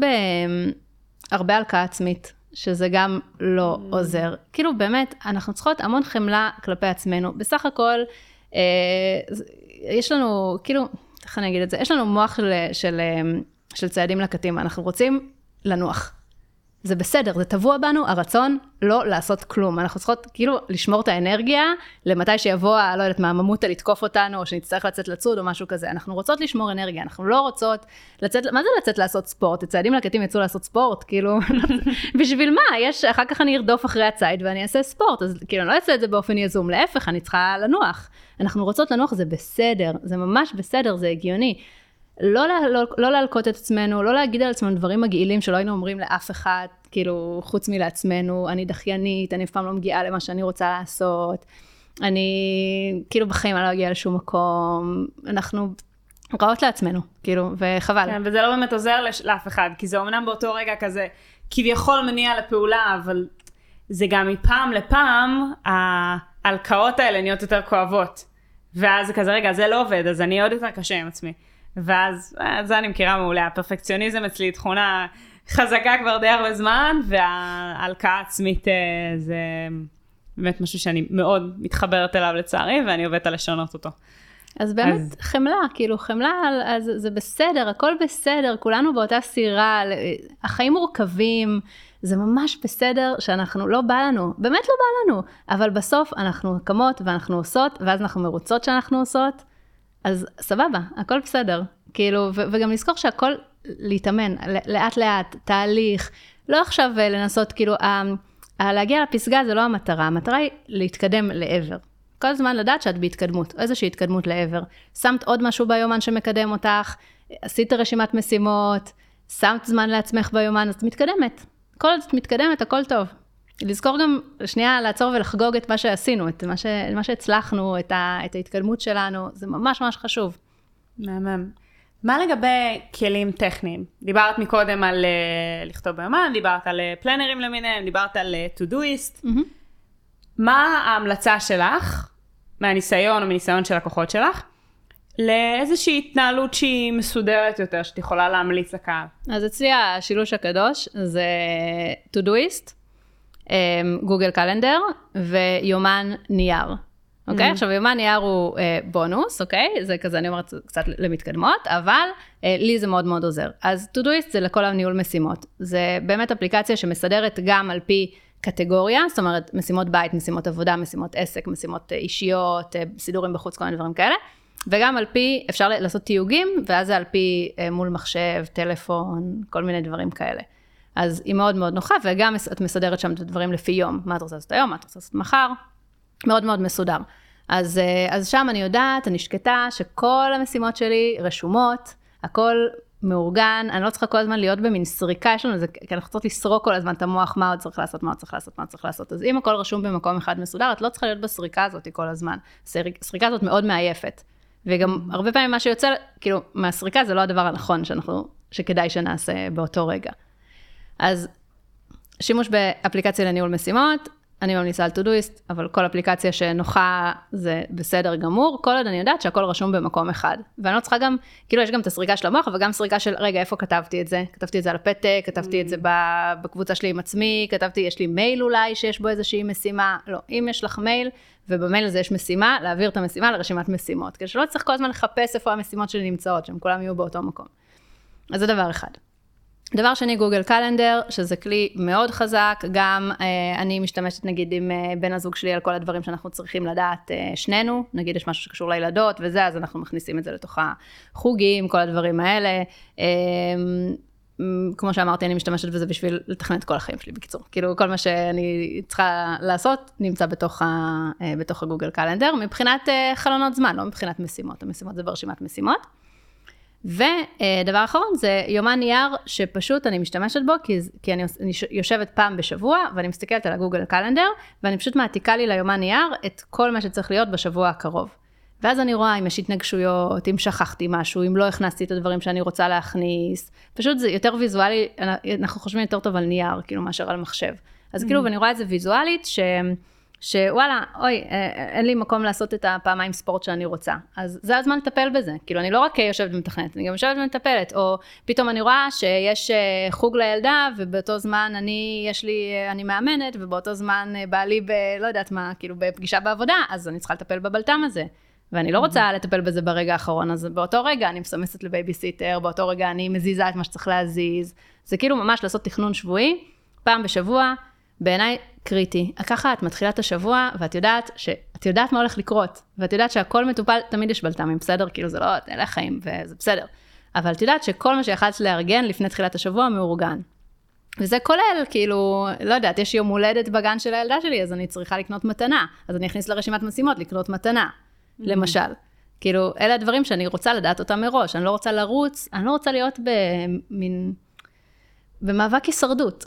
בהרבה הלקאה עצמית. שזה גם לא mm. עוזר. כאילו באמת, אנחנו צריכות המון חמלה כלפי עצמנו. בסך הכל, אה, יש לנו, כאילו, איך אני אגיד את זה? יש לנו מוח של, של, אה, של ציידים לקטים, אנחנו רוצים לנוח. זה בסדר, זה טבוע בנו, הרצון לא לעשות כלום. אנחנו צריכות כאילו לשמור את האנרגיה למתי שיבוא, לא יודעת מה, ממוטה לתקוף אותנו, או שנצטרך לצאת לצוד או משהו כזה. אנחנו רוצות לשמור אנרגיה, אנחנו לא רוצות לצאת, מה זה לצאת לעשות ספורט? הציידים לקטים יצאו לעשות ספורט, כאילו, בשביל מה? יש, אחר כך אני ארדוף אחרי הציד ואני אעשה ספורט, אז כאילו, אני לא אעשה את זה באופן יזום, להפך, אני צריכה לנוח. אנחנו רוצות לנוח, זה בסדר, זה ממש בסדר, זה הגיוני. לא, לא, לא להלקות את עצמנו, לא להגיד על עצמנו דברים מגעילים שלא היינו אומרים לאף אחד, כאילו, חוץ מלעצמנו, אני דחיינית, אני אף פעם לא מגיעה למה שאני רוצה לעשות, אני כאילו בחיים אני לא אגיע לשום מקום, אנחנו רעות לעצמנו, כאילו, וחבל. כן, וזה לא באמת עוזר לאף אחד, כי זה אמנם באותו רגע כזה, כביכול מניע לפעולה, אבל זה גם מפעם לפעם, ההלקאות האלה נהיות יותר כואבות. ואז זה כזה, רגע, זה לא עובד, אז אני עוד יותר קשה עם עצמי. ואז, אה, זה אני מכירה מעולה, הפרפקציוניזם אצלי תכונה חזקה כבר די הרבה זמן, וההלקאה העצמית אה, זה באמת משהו שאני מאוד מתחברת אליו לצערי, ואני עובדת על לשנות אותו. אז באמת אז... חמלה, כאילו חמלה, אז זה בסדר, הכל בסדר, כולנו באותה סירה, החיים מורכבים, זה ממש בסדר שאנחנו, לא בא לנו, באמת לא בא לנו, אבל בסוף אנחנו קמות ואנחנו עושות, ואז אנחנו מרוצות שאנחנו עושות, אז סבבה, הכל בסדר. כאילו, ו- וגם לזכור שהכל להתאמן, לאט לאט, תהליך, לא עכשיו אה, לנסות, כאילו, ה- להגיע לפסגה זה לא המטרה, המטרה היא להתקדם לעבר. כל הזמן לדעת שאת בהתקדמות, איזושהי התקדמות לעבר. שמת עוד משהו ביומן שמקדם אותך, עשית רשימת משימות, שמת זמן לעצמך ביומן, אז את מתקדמת. כל עוד את מתקדמת, הכל טוב. לזכור גם, שנייה, לעצור ולחגוג את מה שעשינו, את מה, ש, מה שהצלחנו, את, ה, את ההתקדמות שלנו, זה ממש ממש חשוב. מהמם. מה לגבי כלים טכניים? דיברת מקודם על uh, לכתוב ביומן, דיברת על uh, פלנרים למיניהם, דיברת על uh, to-doist. Mm-hmm. מה ההמלצה שלך, מהניסיון או מניסיון של לקוחות שלך, לאיזושהי התנהלות שהיא מסודרת יותר, שאת יכולה להמליץ לקהל? אז אצלי השילוש הקדוש זה Todoist, Google Calendar ויומן נייר. אוקיי? Mhm. עכשיו, יומן נייר הוא אה, בונוס, אוקיי? זה כזה, אני אומרת, קצת למתקדמות, אבל אה, לי זה מאוד מאוד עוזר. אז Todoist זה לכל הניהול משימות. זה באמת אפליקציה שמסדרת גם על פי קטגוריה, זאת אומרת, משימות בית, משימות עבודה, משימות עסק, משימות אה, אישיות, אה, סידורים בחוץ, כל מיני דברים כאלה. וגם על פי, אפשר לעשות תיוגים, ואז זה על פי אה, מול מחשב, טלפון, כל מיני דברים כאלה. אז היא מאוד מאוד נוחה, וגם את מסדרת שם את הדברים לפי יום, מה את רוצה לעשות היום, מה את רוצה לעשות מחר, מאוד מאוד מסודר. אז, אה, אז שם אני יודעת, אני שקטה, שכל המשימות שלי רשומות, הכל מאורגן, אני לא צריכה כל הזמן להיות במין סריקה, יש לנו איזה, כי אנחנו צריכות לסרוק כל הזמן את המוח, מה עוד צריך לעשות, מה עוד צריך לעשות, מה עוד צריך לעשות. אז אם הכל רשום במקום אחד מסודר, את לא צריכה להיות בסריקה הזאת כל הזמן. סריק- הסריקה הזאת מאוד מעייפת. וגם הרבה פעמים מה שיוצא, כאילו, מהסריקה זה לא הדבר הנכון שאנחנו, שכדאי שנעשה באותו רגע. אז שימוש באפליקציה לניהול משימות, אני ממליצה על טודויסט, אבל כל אפליקציה שנוחה זה בסדר גמור, כל עוד אני יודעת שהכל רשום במקום אחד. ואני לא צריכה גם, כאילו יש גם את הסריקה של המוח, אבל גם סריקה של, רגע, איפה כתבתי את זה? כתבתי את זה על הפתק, כתבתי את זה ב- בקבוצה שלי עם עצמי, כתבתי, יש לי מייל אולי שיש בו איזושהי משימה. לא, אם יש לך מייל, ובמייל הזה יש משימה, להעביר את המשימה לרשימת משימות. כדי שלא צריך כל הזמן לחפש איפה המשימות שלי נמצאות, שהם כולם יהיו באותו מקום. אז זה דבר אחד. דבר שני, גוגל קלנדר, שזה כלי מאוד חזק, גם אה, אני משתמשת נגיד עם אה, בן הזוג שלי על כל הדברים שאנחנו צריכים לדעת אה, שנינו, נגיד יש משהו שקשור לילדות וזה, אז אנחנו מכניסים את זה לתוך החוגים, כל הדברים האלה. אה, כמו שאמרתי, אני משתמשת בזה בשביל לתכנן את כל החיים שלי, בקיצור. כאילו, כל מה שאני צריכה לעשות נמצא בתוך, ה, אה, בתוך ה Google Calendar, מבחינת אה, חלונות זמן, לא מבחינת משימות, המשימות זה ברשימת משימות. ודבר אחרון זה יומן נייר שפשוט אני משתמשת בו כי, כי אני, אני יושבת פעם בשבוע ואני מסתכלת על ה Google Calendar ואני פשוט מעתיקה לי ליומן נייר את כל מה שצריך להיות בשבוע הקרוב. ואז אני רואה אם יש התנגשויות, אם שכחתי משהו, אם לא הכנסתי את הדברים שאני רוצה להכניס. פשוט זה יותר ויזואלי, אנחנו חושבים יותר טוב על נייר, כאילו, מאשר על מחשב. אז כאילו, ואני רואה את זה ויזואלית, ש... שוואלה, אוי, אה, אין לי מקום לעשות את הפעמיים ספורט שאני רוצה. אז זה הזמן לטפל בזה. כאילו, אני לא רק יושבת ומתכננת, אני גם יושבת ומטפלת. או פתאום אני רואה שיש אה, חוג לילדה, ובאותו זמן אני, יש לי, אה, אני מאמנת, ובאותו זמן בעלי ב... לא יודעת מה, כאילו, בפגישה בעבודה, אז אני צריכה לטפל בבלטם הזה. ואני לא רוצה לטפל בזה ברגע האחרון, אז באותו רגע אני מסמסת לבייביסיטר, באותו רגע אני מזיזה את מה שצריך להזיז. זה כאילו ממש לעשות תכנון שבועי, פעם בשבוע, בעיניי קריטי. ככה את מתחילה את השבוע, ואת יודעת ש... את יודעת מה הולך לקרות, ואת יודעת שהכל מטופל, תמיד יש בלת"מים, בסדר? כאילו זה לא, אלה החיים, וזה בסדר. אבל את יודעת שכל מה שיכולת לארגן לפני תחילת השבוע מאורגן. וזה כולל, כאילו, לא יודעת, יש יום הולדת בגן של הילדה שלי, אז אני צריכה לקנות מתנה. אז אני אכניס לרשימת משימות לקנות מתנה, mm-hmm. למשל. כאילו, אלה הדברים שאני רוצה לדעת אותם מראש. אני לא רוצה לרוץ, אני לא רוצה להיות במין... במאבק הישרדות.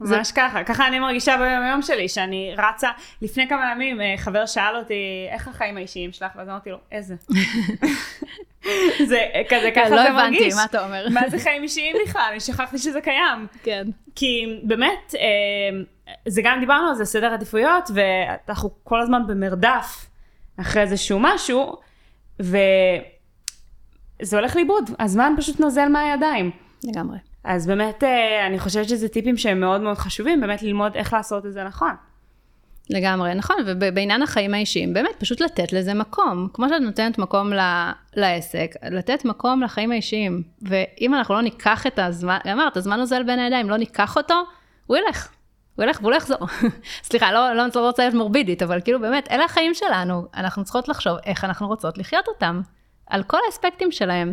ממש. ככה, ככה אני מרגישה ביום יום שלי, שאני רצה, לפני כמה ימים אה, חבר שאל אותי, איך החיים האישיים שלך? ואז אמרתי לו, איזה. זה כזה, ככה לא זה מרגיש. לא הבנתי, מה אתה אומר? מה זה חיים אישיים בכלל? אני שכחתי שזה קיים. כן. כי באמת, אה, זה גם דיברנו על זה, סדר עדיפויות, ואנחנו כל הזמן במרדף אחרי איזשהו משהו, וזה הולך לאיבוד, הזמן פשוט נוזל מהידיים. לגמרי. אז באמת, אני חושבת שזה טיפים שהם מאוד מאוד חשובים, באמת ללמוד איך לעשות את זה נכון. לגמרי, נכון, ובעניין החיים האישיים, באמת, פשוט לתת לזה מקום. כמו שאת נותנת מקום ל- לעסק, לתת מקום לחיים האישיים. ואם אנחנו לא ניקח את הזמן, אמרת, הזמן נוזל בין הידיים, לא ניקח אותו, הוא ילך. הוא ילך והוא לא יחזור. סליחה, לא, לא, לא רוצה להיות מורבידית, אבל כאילו באמת, אלה החיים שלנו, אנחנו צריכות לחשוב איך אנחנו רוצות לחיות אותם, על כל האספקטים שלהם.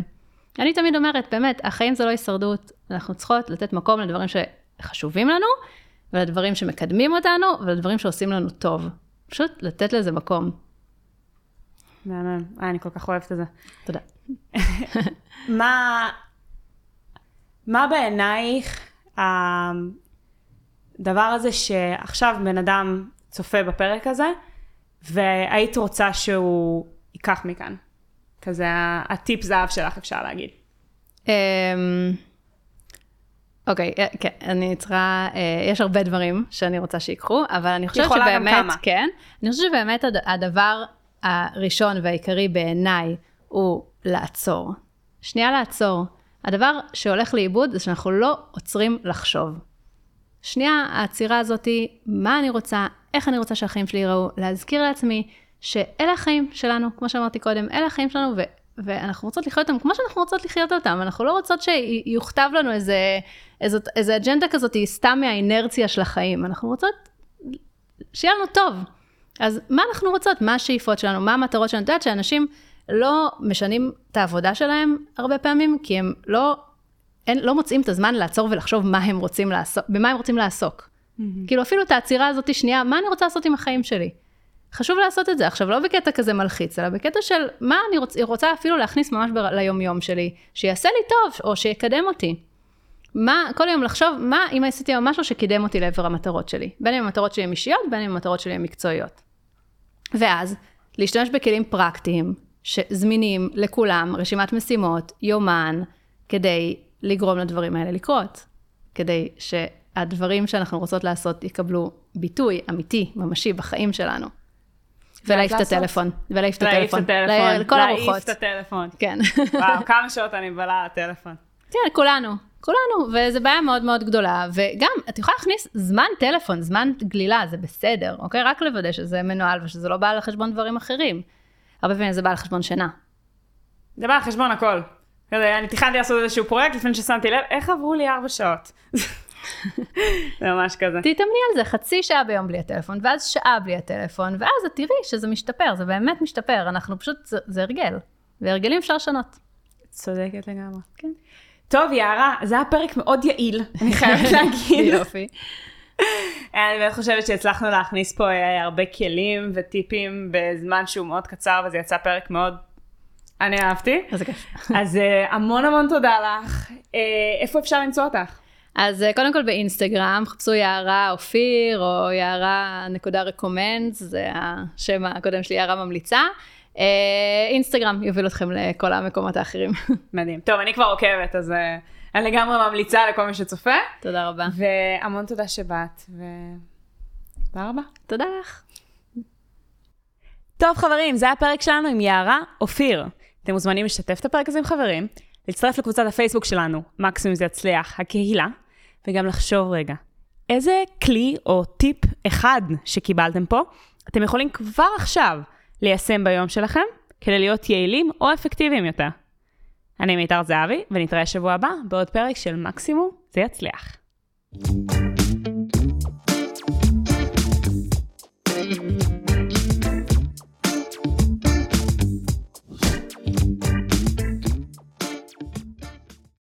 אני תמיד אומרת, באמת, החיים זה לא הישרדות, אנחנו צריכות לתת מקום לדברים שחשובים לנו, ולדברים שמקדמים אותנו, ולדברים שעושים לנו טוב. פשוט לתת לזה מקום. מהמם, אני כל כך אוהבת את זה. תודה. מה, מה בעינייך הדבר הזה שעכשיו בן אדם צופה בפרק הזה, והיית רוצה שהוא ייקח מכאן? כזה הטיפ זהב שלך, אפשר להגיד. אוקיי, okay, כן, אני צריכה, uh, יש הרבה דברים שאני רוצה שיקחו, אבל אני חושבת שבאמת, גם כמה. כן, אני חושבת שבאמת הדבר הראשון והעיקרי בעיניי הוא לעצור. שנייה לעצור. הדבר שהולך לאיבוד זה שאנחנו לא עוצרים לחשוב. שנייה, העצירה הזאתי, מה אני רוצה, איך אני רוצה שהחיים שלי ייראו, להזכיר לעצמי שאלה החיים שלנו, כמו שאמרתי קודם, אלה החיים שלנו, ו- ואנחנו רוצות לחיות אותם כמו שאנחנו רוצות לחיות אותם, אנחנו לא רוצות שיוכתב לנו איזה, איזו, איזה אג'נדה כזאת, היא סתם מהאינרציה של החיים, אנחנו רוצות שיהיה לנו טוב. אז מה אנחנו רוצות? מה השאיפות שלנו? מה המטרות שלנו? את יודעת שאנשים לא משנים את העבודה שלהם הרבה פעמים, כי הם לא, אין, לא מוצאים את הזמן לעצור ולחשוב מה הם רוצים לעסוק, במה הם רוצים לעסוק. Mm-hmm. כאילו אפילו את העצירה הזאת שנייה, מה אני רוצה לעשות עם החיים שלי? חשוב לעשות את זה. עכשיו, לא בקטע כזה מלחיץ, אלא בקטע של מה אני רוצ, רוצה אפילו להכניס ממש ב- ליומיום שלי, שיעשה לי טוב, או שיקדם אותי. מה, כל יום לחשוב, מה אם עשיתי היום משהו שקידם אותי לעבר המטרות שלי. בין אם המטרות שלי הן אישיות, בין אם המטרות שלי הן מקצועיות. ואז, להשתמש בכלים פרקטיים, שזמינים לכולם, רשימת משימות, יומן, כדי לגרום לדברים האלה לקרות. כדי שהדברים שאנחנו רוצות לעשות יקבלו ביטוי אמיתי, ממשי, בחיים שלנו. ולהעיף את הטלפון. ולהעיף את הטלפון. לכל הרוחות. להעיף את הטלפון. כן. וואו, כמה שעות אני מבלה על הטלפון. כן, כולנו. כולנו, וזו בעיה מאוד מאוד גדולה, וגם, את יכולה להכניס זמן טלפון, זמן גלילה, זה בסדר, אוקיי? רק לוודא שזה מנוהל ושזה לא בא על חשבון דברים אחרים. הרבה פעמים זה בא על חשבון שינה. זה בא על חשבון הכל. אני תכננתי לעשות איזשהו פרויקט לפני ששמתי לב, איך עברו לי ארבע שעות? זה ממש כזה. תתאמני על זה חצי שעה ביום בלי הטלפון, ואז שעה בלי הטלפון, ואז את תראי שזה משתפר, זה באמת משתפר, אנחנו פשוט, זה, זה הרגל, והרגלים אפשר לשנות. צודקת לגמרי. כן. טוב, יערה, זה היה פרק מאוד יעיל, אני חייבת להגיד. יופי. אני באמת חושבת שהצלחנו להכניס פה אה, הרבה כלים וטיפים בזמן שהוא מאוד קצר, וזה יצא פרק מאוד... אני אהבתי. כיף. אז אה, המון המון תודה לך. אה, איפה אפשר למצוא אותך? אז קודם כל באינסטגרם, חפשו יערה אופיר, או יערה נקודה רקומנד, זה השם הקודם שלי, יערה ממליצה. אינסטגרם יוביל אתכם לכל המקומות האחרים. מדהים. טוב, אני כבר עוקבת, אז אני לגמרי ממליצה לכל מי שצופה. תודה רבה. והמון תודה שבאת, ותודה רבה. תודה לך. טוב חברים, זה הפרק שלנו עם יערה אופיר. אתם מוזמנים לשתף את הפרק הזה עם חברים, להצטרף לקבוצת הפייסבוק שלנו, מקסימום זה יצליח, הקהילה, וגם לחשוב רגע, איזה כלי או טיפ אחד שקיבלתם פה, אתם יכולים כבר עכשיו ליישם ביום שלכם, כדי להיות יעילים או אפקטיביים יותר. אני מיתר זהבי, ונתראה שבוע הבא בעוד פרק של מקסימום זה יצליח. thank you